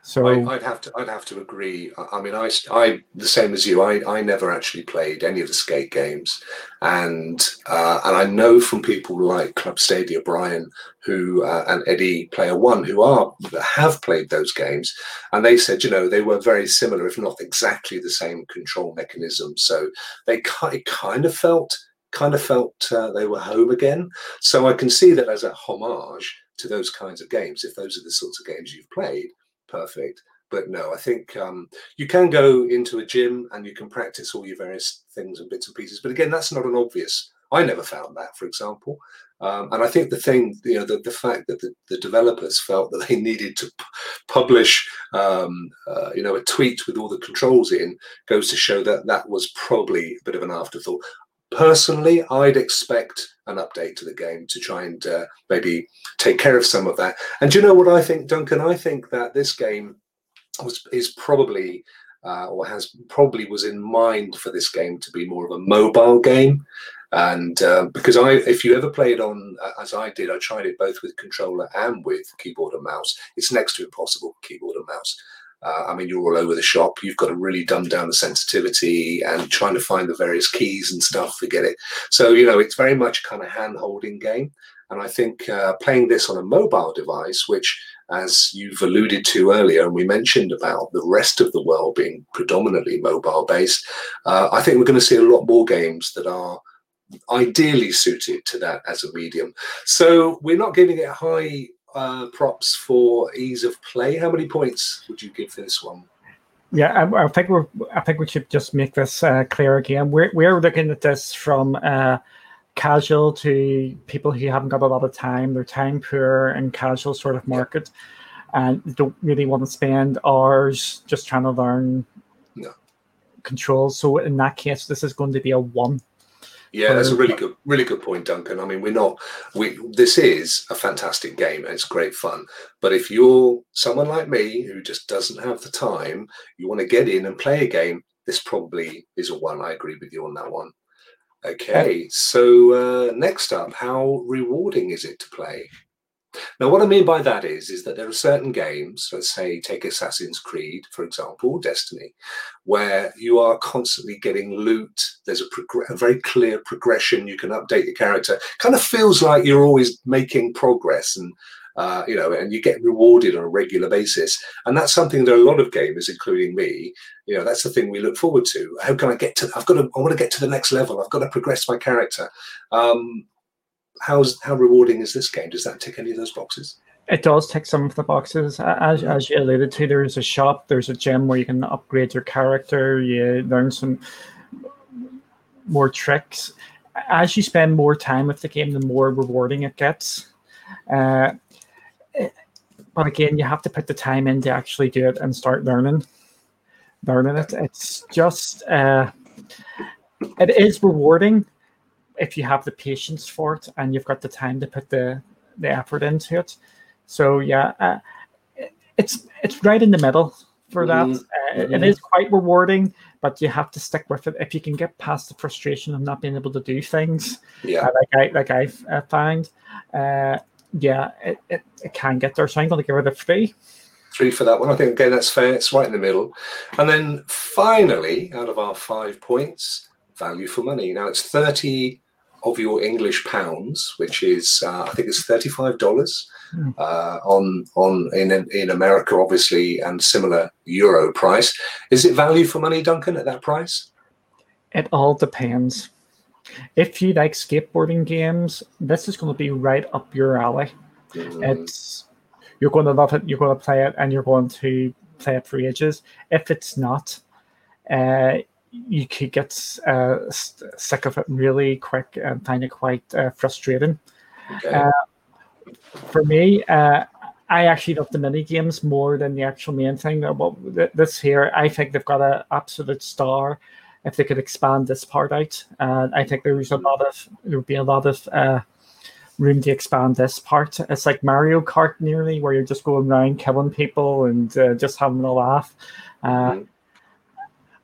So I, I'd have to. I'd have to agree. I, I mean, I, I, the same as you. I, I never actually played any of the skate games, and uh, and I know from people like Club Stadia, Brian, who uh, and Eddie Player One, who are have played those games, and they said, you know, they were very similar, if not exactly the same control mechanism. So they it kind of felt kind of felt uh, they were home again. So I can see that as a homage to those kinds of games. If those are the sorts of games you've played perfect. But no, I think um, you can go into a gym and you can practice all your various things and bits and pieces. But again, that's not an obvious. I never found that, for example. Um, and I think the thing, you know, the, the fact that the, the developers felt that they needed to p- publish, um, uh, you know, a tweet with all the controls in goes to show that that was probably a bit of an afterthought. Personally, I'd expect an update to the game to try and uh, maybe take care of some of that. And do you know what I think, Duncan? I think that this game was is probably uh, or has probably was in mind for this game to be more of a mobile game. And uh, because I, if you ever played on, uh, as I did, I tried it both with controller and with keyboard and mouse. It's next to impossible keyboard and mouse. Uh, I mean, you're all over the shop. You've got to really dumb down the sensitivity and trying to find the various keys and stuff. Forget it. So you know, it's very much kind of hand-holding game. And I think uh, playing this on a mobile device, which, as you've alluded to earlier, and we mentioned about the rest of the world being predominantly mobile-based, uh, I think we're going to see a lot more games that are ideally suited to that as a medium. So we're not giving it high uh, props for ease of play. How many points would you give this one? Yeah, I, I think we're. I think we should just make this uh, clear again. We're we're looking at this from uh, casual to people who haven't got a lot of time. They're time poor and casual sort of market, and don't really want to spend hours just trying to learn No. controls. So in that case, this is going to be a one. Yeah, that's a really good, really good point, Duncan. I mean, we're not. We this is a fantastic game and it's great fun. But if you're someone like me who just doesn't have the time, you want to get in and play a game. This probably is a one. I agree with you on that one. Okay, so uh, next up, how rewarding is it to play? Now, what I mean by that is, is that there are certain games, let's say take Assassin's Creed, for example, Destiny, where you are constantly getting loot. There's a, prog- a very clear progression. You can update your character. Kind of feels like you're always making progress and uh, you know, and you get rewarded on a regular basis. And that's something that a lot of gamers, including me, you know, that's the thing we look forward to. How can I get to? I've got to. I want to get to the next level. I've got to progress my character. Um, how's how rewarding is this game? Does that tick any of those boxes? It does tick some of the boxes. As, as you alluded to, there's a shop, there's a gym where you can upgrade your character, you learn some more tricks. As you spend more time with the game, the more rewarding it gets. Uh, but again, you have to put the time in to actually do it and start learning, learning it. It's just, uh, it is rewarding, if you have the patience for it and you've got the time to put the the effort into it. So yeah, uh, it's it's right in the middle for that. Mm-hmm. Uh, it- it is quite rewarding, but you have to stick with it. If you can get past the frustration of not being able to do things, Yeah. uh, like I like I've uh, found, uh, yeah, it, it, it can get there. So I'm going to give it a three. three for that one. I think again that's fair. It's right in the middle. And then finally, out of our five points, value for money. Now it's thirty of your English pounds, which is uh, I think it's thirty five dollars Hmm. uh, on on in in America, obviously, and similar euro price. Is it value for money, Duncan, at that price? It all depends. If you like skateboarding games, this is going to be right up your alley. Mm, It's you're going to love it. You're going to play it, and you're going to play it for ages. If it's not, uh, you could get uh, sick of it really quick and find it quite uh, frustrating. okay. uh, For me, uh, I actually love the mini games more than the actual main thing. Well, this here, I think they've got an absolute star. If they could expand this part out, uh, I think there's a lot of there would be a lot of uh, room to expand this part. It's like Mario Kart nearly, where you're just going around killing people and uh, just having a laugh. Uh, Mhm.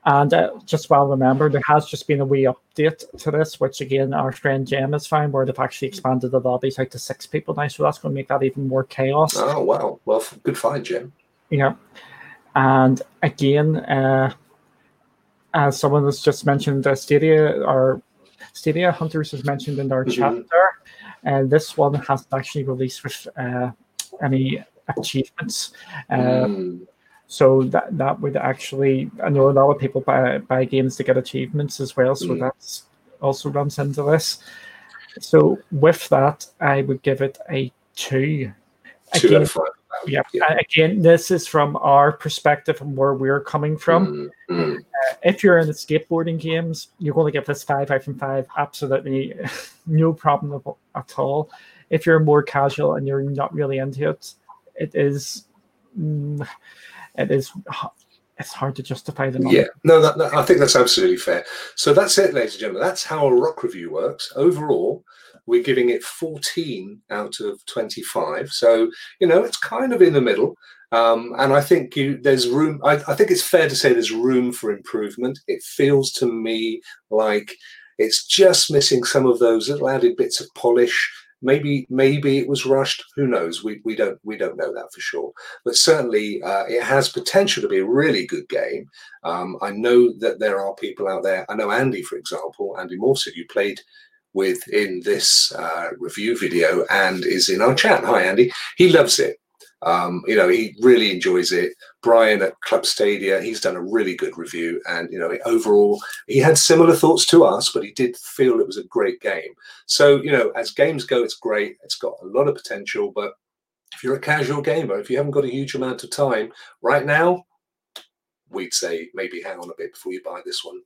And uh, just well remember, there has just been a wee update to this, which again our friend Jem has found, where they've actually expanded the lobbies out to six people now. So that's going to make that even more chaos. Oh wow! Well, good find, Jim. Yeah. And again, uh, as someone has just mentioned, uh, Stadia or Stadia Hunters has mentioned in our chat Mhm. there, and this one hasn't actually released with uh, any achievements. Uh, Mm, so that that would actually, I know a lot of people buy buy games to get achievements as well. So Mm. that's also runs into this. So with that, I would give it a two. two out Again, of five. yeah. Yeah. uh, Again, this is from our perspective and where we're coming from. Mm, mm. If you're in the skateboarding games, you're going to give this five out of five. Absolutely no problem at- at all. If you're more casual and you're not really into it, it is, mm, it is, it's hard to justify the. Yeah, no, that, that- I think that's absolutely fair. So that's it, ladies and gentlemen. That's how a rock review works. Overall, we're giving it 14 out of 25. So, you know, it's kind of in the middle. Um, and I think you, there's room, I, I think it's fair to say there's room for improvement. It feels to me like it's just missing some of those little added bits of polish. Maybe, maybe it was rushed. Who knows? We, we don't we don't know that for sure. But certainly, uh, it has potential to be a really good game. Um, I know that there are people out there. I know Andy, for example, Andy Morset, you played with in this uh, review video and is in our chat. Hi, Andy. He loves it. Um, you know, he really enjoys it. Brian at Club Stadia, he's done a really good review, and you know, overall, he had similar thoughts to us, but he did feel it was a great game. So, you know, as games go, it's great. It's got a lot of potential, but if you're a casual gamer, if you haven't got a huge amount of time right now, we'd say maybe hang on a bit before you buy this one.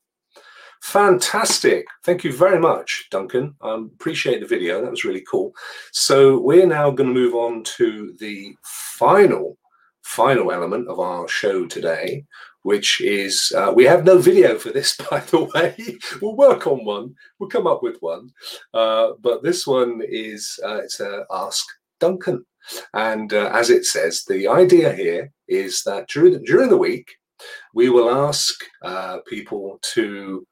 Fantastic. Thank you very much, Duncan. Um, appreciate the video. That was really cool. So we're now going to move on to the final, final element of our show today, which is uh, we have no video for this, by the way. we'll work on one. We'll come up with one. Uh, but this one is uh, it's a Ask Duncan. And uh, as it says, the idea here is that during the, during the week, we will ask uh, people to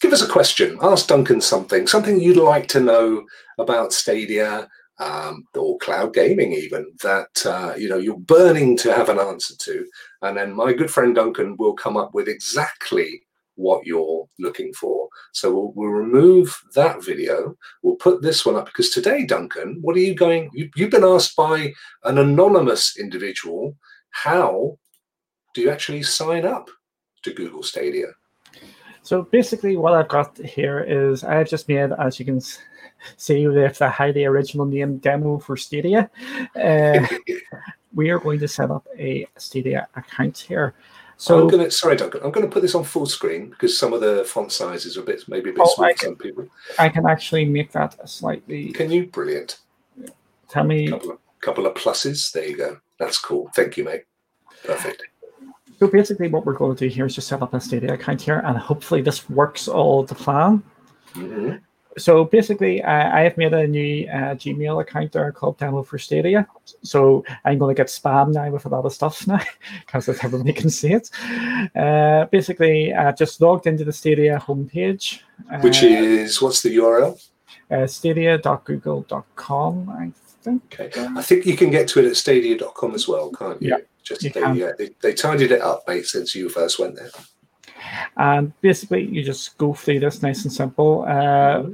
give us a question. Ask Duncan something, something you'd like to know about Stadia. um, or cloud gaming, even that uh, you know you're burning to have an answer to, and then my good friend Duncan will come up with exactly what you're looking for. So we'll, we'll remove that video. We'll put this one up because today, Duncan, what are you going? You, you've been asked by an anonymous individual how do you actually sign up to Google Stadia? So basically, what I've got here is I've just made, as you can see, with the highly original name demo for Stadia. Uh, we are going to set up a Stadia account here. So I'm gonna sorry, Duncan. I'm gonna put this on full screen because some of the font sizes are a bit maybe a bit Oh, small I for some people. I can actually make that slightly. Can you? Brilliant. Tell me. Couple of couple of pluses. There you go. That's cool. Thank you, mate. Perfect. So basically, what we're going to do here is just set up a Stadia account here, and hopefully this works all to plan. hmm So basically, I, I have made a new uh, Gmail account there called Demo for Stadia. So I'm going to get spam now with a lot of stuff now because everybody can see it. Uh, basically, I just logged into the Stadia homepage. Uh, Which is what's the URL? uh, stadia.google.com, I think. Okay. I think you can get to it at stadia.com as well, can't you? Yeah, Just they, yeah, they, they tidied it up, mate, since you first went there. And basically, you just go through this nice and simple. Uh,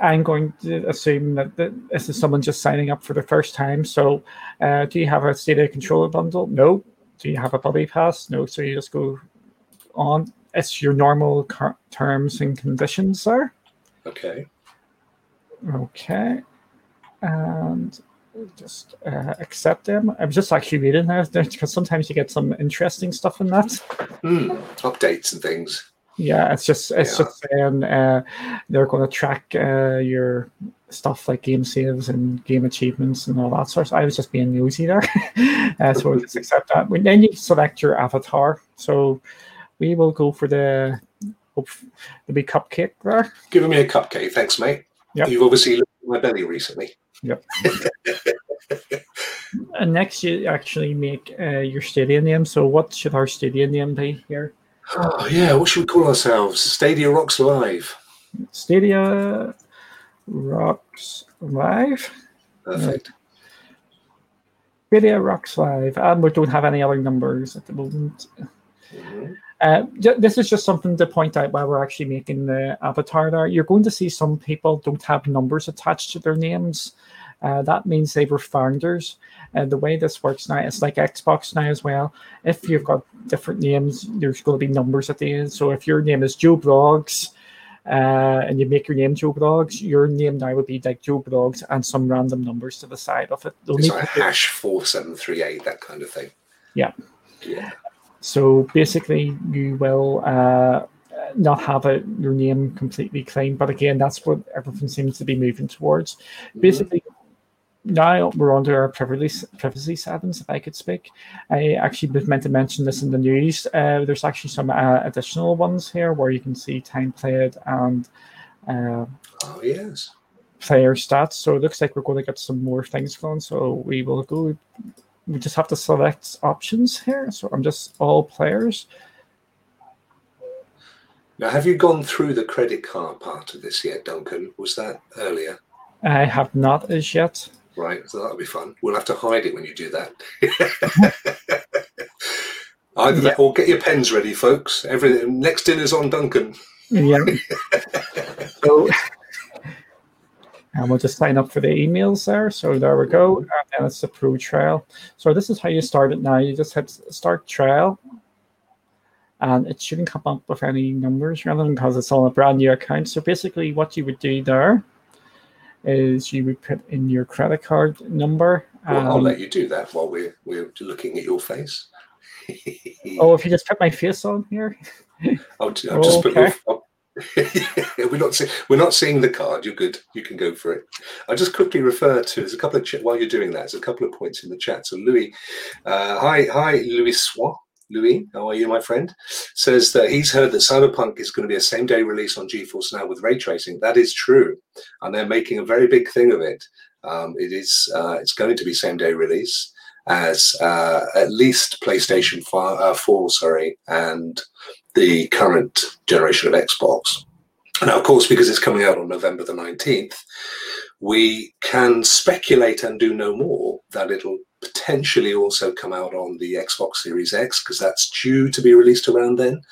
I'm going to assume that th- this is someone just signing up for the first time. So, uh, do you have a Stadia controller bundle? No. Do you have a Buddy Pass? No. So you just go on. It's your normal car- terms and conditions there. Okay. Okay. And just uh, accept them. I'm just actually reading that because sometimes you get some interesting stuff in that. Hmm. Updates and things. Yeah, it's just it's Yeah. just saying uh, they're going to track uh, your stuff like game saves and game achievements and all that sort. Of, I was just being nosy there, uh, so we'll just accept that. Then you select your avatar. So we will go for the hope the big cupcake there. Giving me a cupcake. Thanks, mate. Yep. You've obviously looked at my belly recently. And next, you actually make uh, your Stadia name. So what should our Stadia name be here? Oh, yeah. What should we call ourselves? Stadia Rocks Live. Stadia Rocks Live. Perfect. Stadia Rocks Live, and we don't have any other numbers at the moment. Mhm. Uh, this is just something to point out while we're actually making the avatar there. You're going to see some people don't have numbers attached to their names. Uh, that means they were founders. And the way this works now, it's like Xbox now as well. If you've got different names, there's going to be numbers at the end. So if your name is Joe Bloggs, uh, and you make your name Joe Bloggs, your name now would be like Joe Bloggs and some random numbers to the side of it. They'll It's like hash 4738, that kind of thing. Yeah. Yeah. So basically, you will uh, not have a, your name completely clean. But again, that's what everything seems to be moving towards. Basically, now we're under our privacy, privacy settings, if I could speak. I actually meant to mention this in the news. Uh, there's actually some uh, additional ones here where you can see time played and uh, Oh, yes. player stats. So it looks like we're going to get some more things going. So we will go. We just have to select options here. So I'm just all players. Now, have you gone through the credit card part of this yet, Duncan? Was that earlier? I have not as yet. Right, so that'll be fun. We'll have to hide it when you do that. Either that or get your pens ready, folks. Everything next dinner's on Duncan. Yeah. so, and we'll just sign up for the emails there. So there we go. And then it's the pro trial. So this is how you start it now. You just hit start trial. And it shouldn't come up with any numbers rather than because it's on a brand new account. So basically, what you would do there is you would put in your credit card number. Well, I'll um, let you do that while we're we're looking at your face. oh, if you just put my face on here. I'll, I'll just put your. Okay. I'll- we're not see, we're not seeing the card. You're good. You can go for it. I'll just quickly refer to. There's a couple of ch- while you're doing that. There's a couple of points in the chat. So Louis, uh, hi hi Louis Swan. Louis, how are you, my friend? Says that he's heard that Cyberpunk is going to be a same day release on GeForce Now with ray tracing. That is true, and they're making a very big thing of it. Um, it is uh, it's going to be same day release as uh, at least PlayStation 5, uh, 4, sorry, and the current generation of Xbox. Now, of course, because it's coming out on November the 19th, we can speculate and do no more that it'll potentially also come out on the Xbox Series X because that's due to be released around then.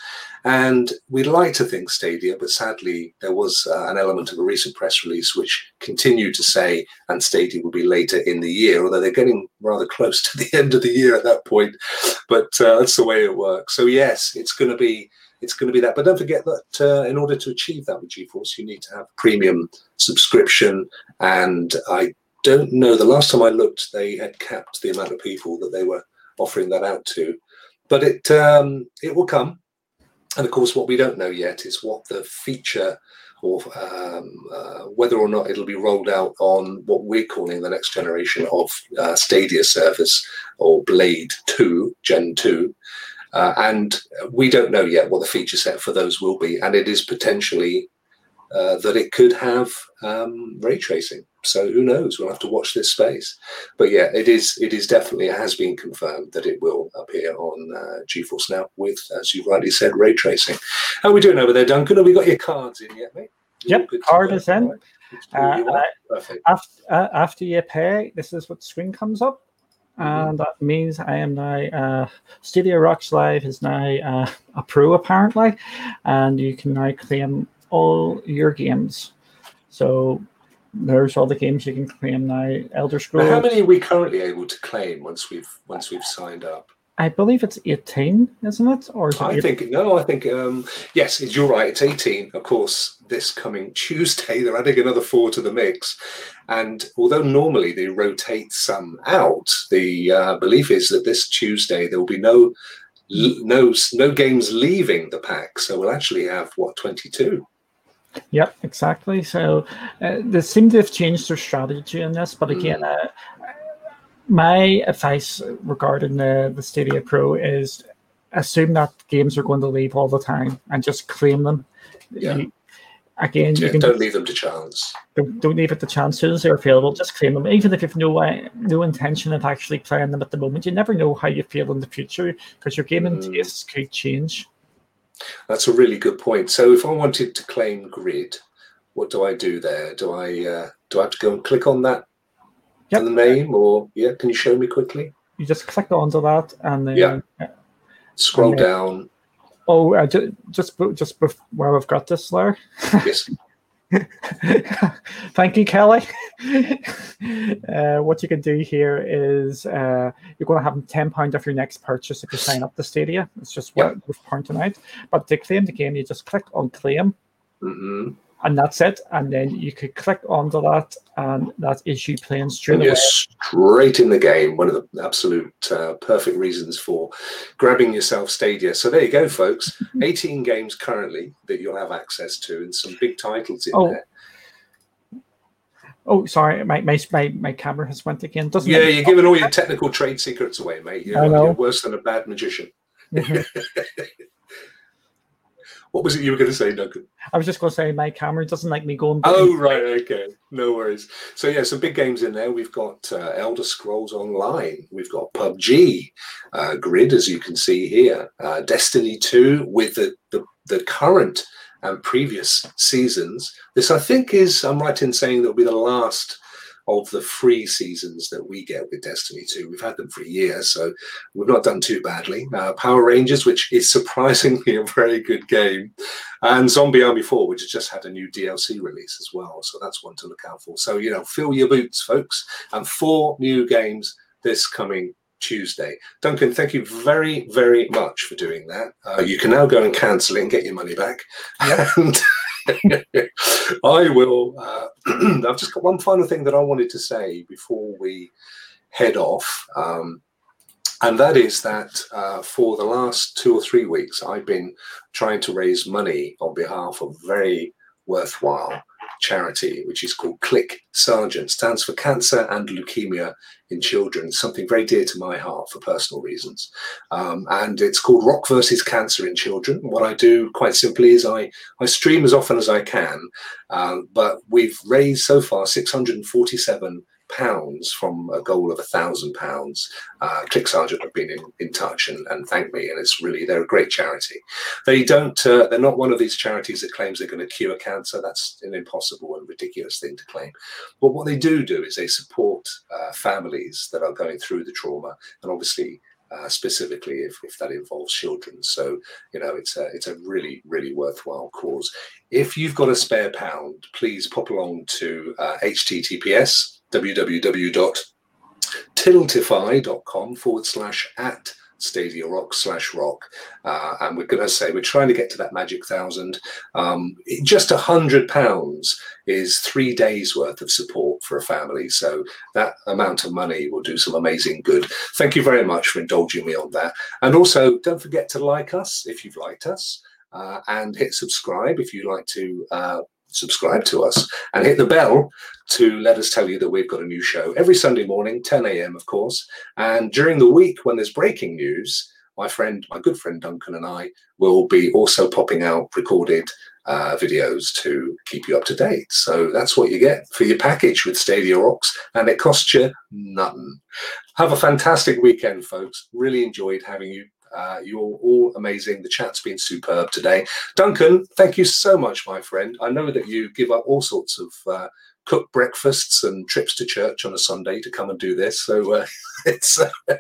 And we'd like to think Stadia, but sadly, there was uh, an element of a recent press release which continued to say, and Stadia will be later in the year, although they're getting rather close to the end of the year at that point. But uh, that's the way it works. So, yes, it's going to be. It's going to be that, but don't forget that uh, in order to achieve that with GeForce, you need to have premium subscription. And I don't know. The last time I looked, they had capped the amount of people that they were offering that out to, but it um, it will come. And of course, what we don't know yet is what the feature or um, uh, whether or not it'll be rolled out on what we're calling the next generation of uh, Stadia service or Blade 2, Gen 2. Uh, and we don't know yet what the feature set for those will be. And it is potentially uh, that it could have um, ray tracing. So who knows? We'll have to watch this space. But yeah, it is it is definitely it has been confirmed that it will appear on uh, GeForce Now with, as you rightly said, ray tracing. How are we doing over there, Duncan? Have we got your cards in yet, mate? Yep, card is in. Uh, after, uh, after you pay, this is what screen comes up. Mm-hmm. And that means I am now uh, Stadia Rocks Live is now uh, a pro apparently, and you can now claim all your games. So there's all the games you can claim now. Elder Scrolls. How many are we currently able to claim once we've once we've signed up? I believe it's 18, isn't it? Or is it I think no. I think um, yes, you're right. It's 18. Of course, this coming Tuesday they're adding another four to the mix, and although normally they rotate some out, the uh, belief is that this Tuesday there will be no no no games leaving the pack. So we'll actually have what 22. Yep, exactly. So uh, they seem to have changed their strategy in this, but again, mm. uh, my advice regarding the, the Stadia Pro is assume that games are going to leave all the time and just claim them. Yeah. You, again, yeah, you can don't leave them to chance. Don't, don't leave it to chance. As soon as they're available, just claim them. Even if you've no uh, no intention of actually playing them at the moment, you never know how you feel in the future because your gaming mm. tastes could change. That's a really good point. So if I wanted to claim grid, what do I do there? Do I uh, do I have to go and click on that yep. the name, or yeah? Can you show me quickly? You just click onto that and then yeah. Scroll and then, down. Oh, uh, just just just where we've got this there. Yes. Thank you, Kelly. uh, what you can do here is uh, you're going to have ten pound off your next purchase if you sign up to Stadia. It's just what yep. we're pointing out. But to claim the game, you just click on claim. Mm-hmm and that's it. And then you could click onto that, and that is you playing straight away. straight in the game. One of the absolute uh, perfect reasons for grabbing yourself Stadia. So there you go, folks. 18 games currently that you'll have access to, and some big titles in oh. there. Oh, sorry, my, my my camera has went again. Doesn't yeah, you're giving all your technical trade secrets away, mate. You're, I know. you're worse than a bad magician. What was it you were going to say, Duncan? I was just going to say my camera doesn't like me going. Oh right, okay, no worries. So yeah, some big games in there. We've got uh, Elder Scrolls Online. We've got PUBG, uh, Grid, as you can see here. Uh, Destiny Two with the, the the current and previous seasons. This I think is I'm right in saying that will be the last of the free seasons that we get with Destiny 2. We've had them for a year, so we've not done too badly. Uh, Power Rangers, which is surprisingly a very good game, and Zombie Army 4, which has just had a new DLC release as well. So that's one to look out for. So, you know, fill your boots, folks. And four new games this coming Tuesday. Duncan, thank you very, very much for doing that. Uh, you can now go and cancel it and get your money back. Yep. And I will. Uh, I've just got one final thing that I wanted to say before we head off. Um, and that is that uh, for the last two or three weeks, I've been trying to raise money on behalf of very worthwhile charity, which is called CLIC Sargent, stands for Cancer and Leukemia in Children, something very dear to my heart for personal reasons. Um, and it's called Rock versus Cancer in Children. What I do quite simply is I, I stream as often as I can, um, but we've raised so far 647 pounds from a goal of a thousand pounds. Uh, CLIC Sargent have been in, in touch and, and thanked me, and it's really they're a great charity. They don't uh, they're not one of these charities that claims they're going to cure cancer. That's an impossible and ridiculous thing to claim. But what they do do is they support uh, families that are going through the trauma, and obviously uh, specifically if, if that involves children. So you know it's a it's a really really worthwhile cause. If you've got a spare pound, please pop along to uh, https www.tiltify.com forward slash at Stadia Rock slash rock. Uh, and we're going to say we're trying to get to that magic thousand. Um, just a hundred pounds is three days worth of support for a family. So that amount of money will do some amazing good. Thank you very much for indulging me on that. And also, don't forget to like us if you've liked us. Uh, and hit subscribe if you like to uh, subscribe to us and hit the bell to let us tell you that we've got a new show every Sunday morning, 10 a.m., of course. And during the week, when there's breaking news, my friend, my good friend Duncan, and I will be also popping out recorded uh, videos to keep you up to date. So that's what you get for your package with Stadia Rocks, and it costs you nothing. Have a fantastic weekend, folks. Really enjoyed having you uh, you're all amazing. The chat's been superb today. Duncan, thank you so much, my friend. I know that you give up all sorts of uh, cooked breakfasts and trips to church on a Sunday to come and do this. So uh, it's uh,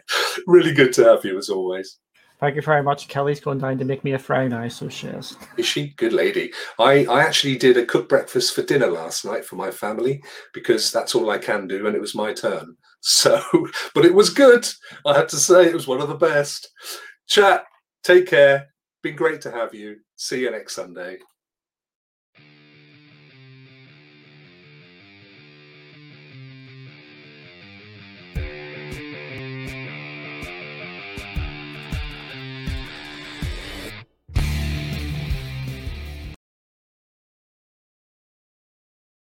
really good to have you as always. Thank you very much. Kelly's going down to make me a fry now, so she is. Is she? Good lady. I, I actually did a cooked breakfast for dinner last night for my family because that's all I can do, and it was my turn. So, but it was good. I had to say it was one of the best. Chat, take care. Been great to have you. See you next Sunday.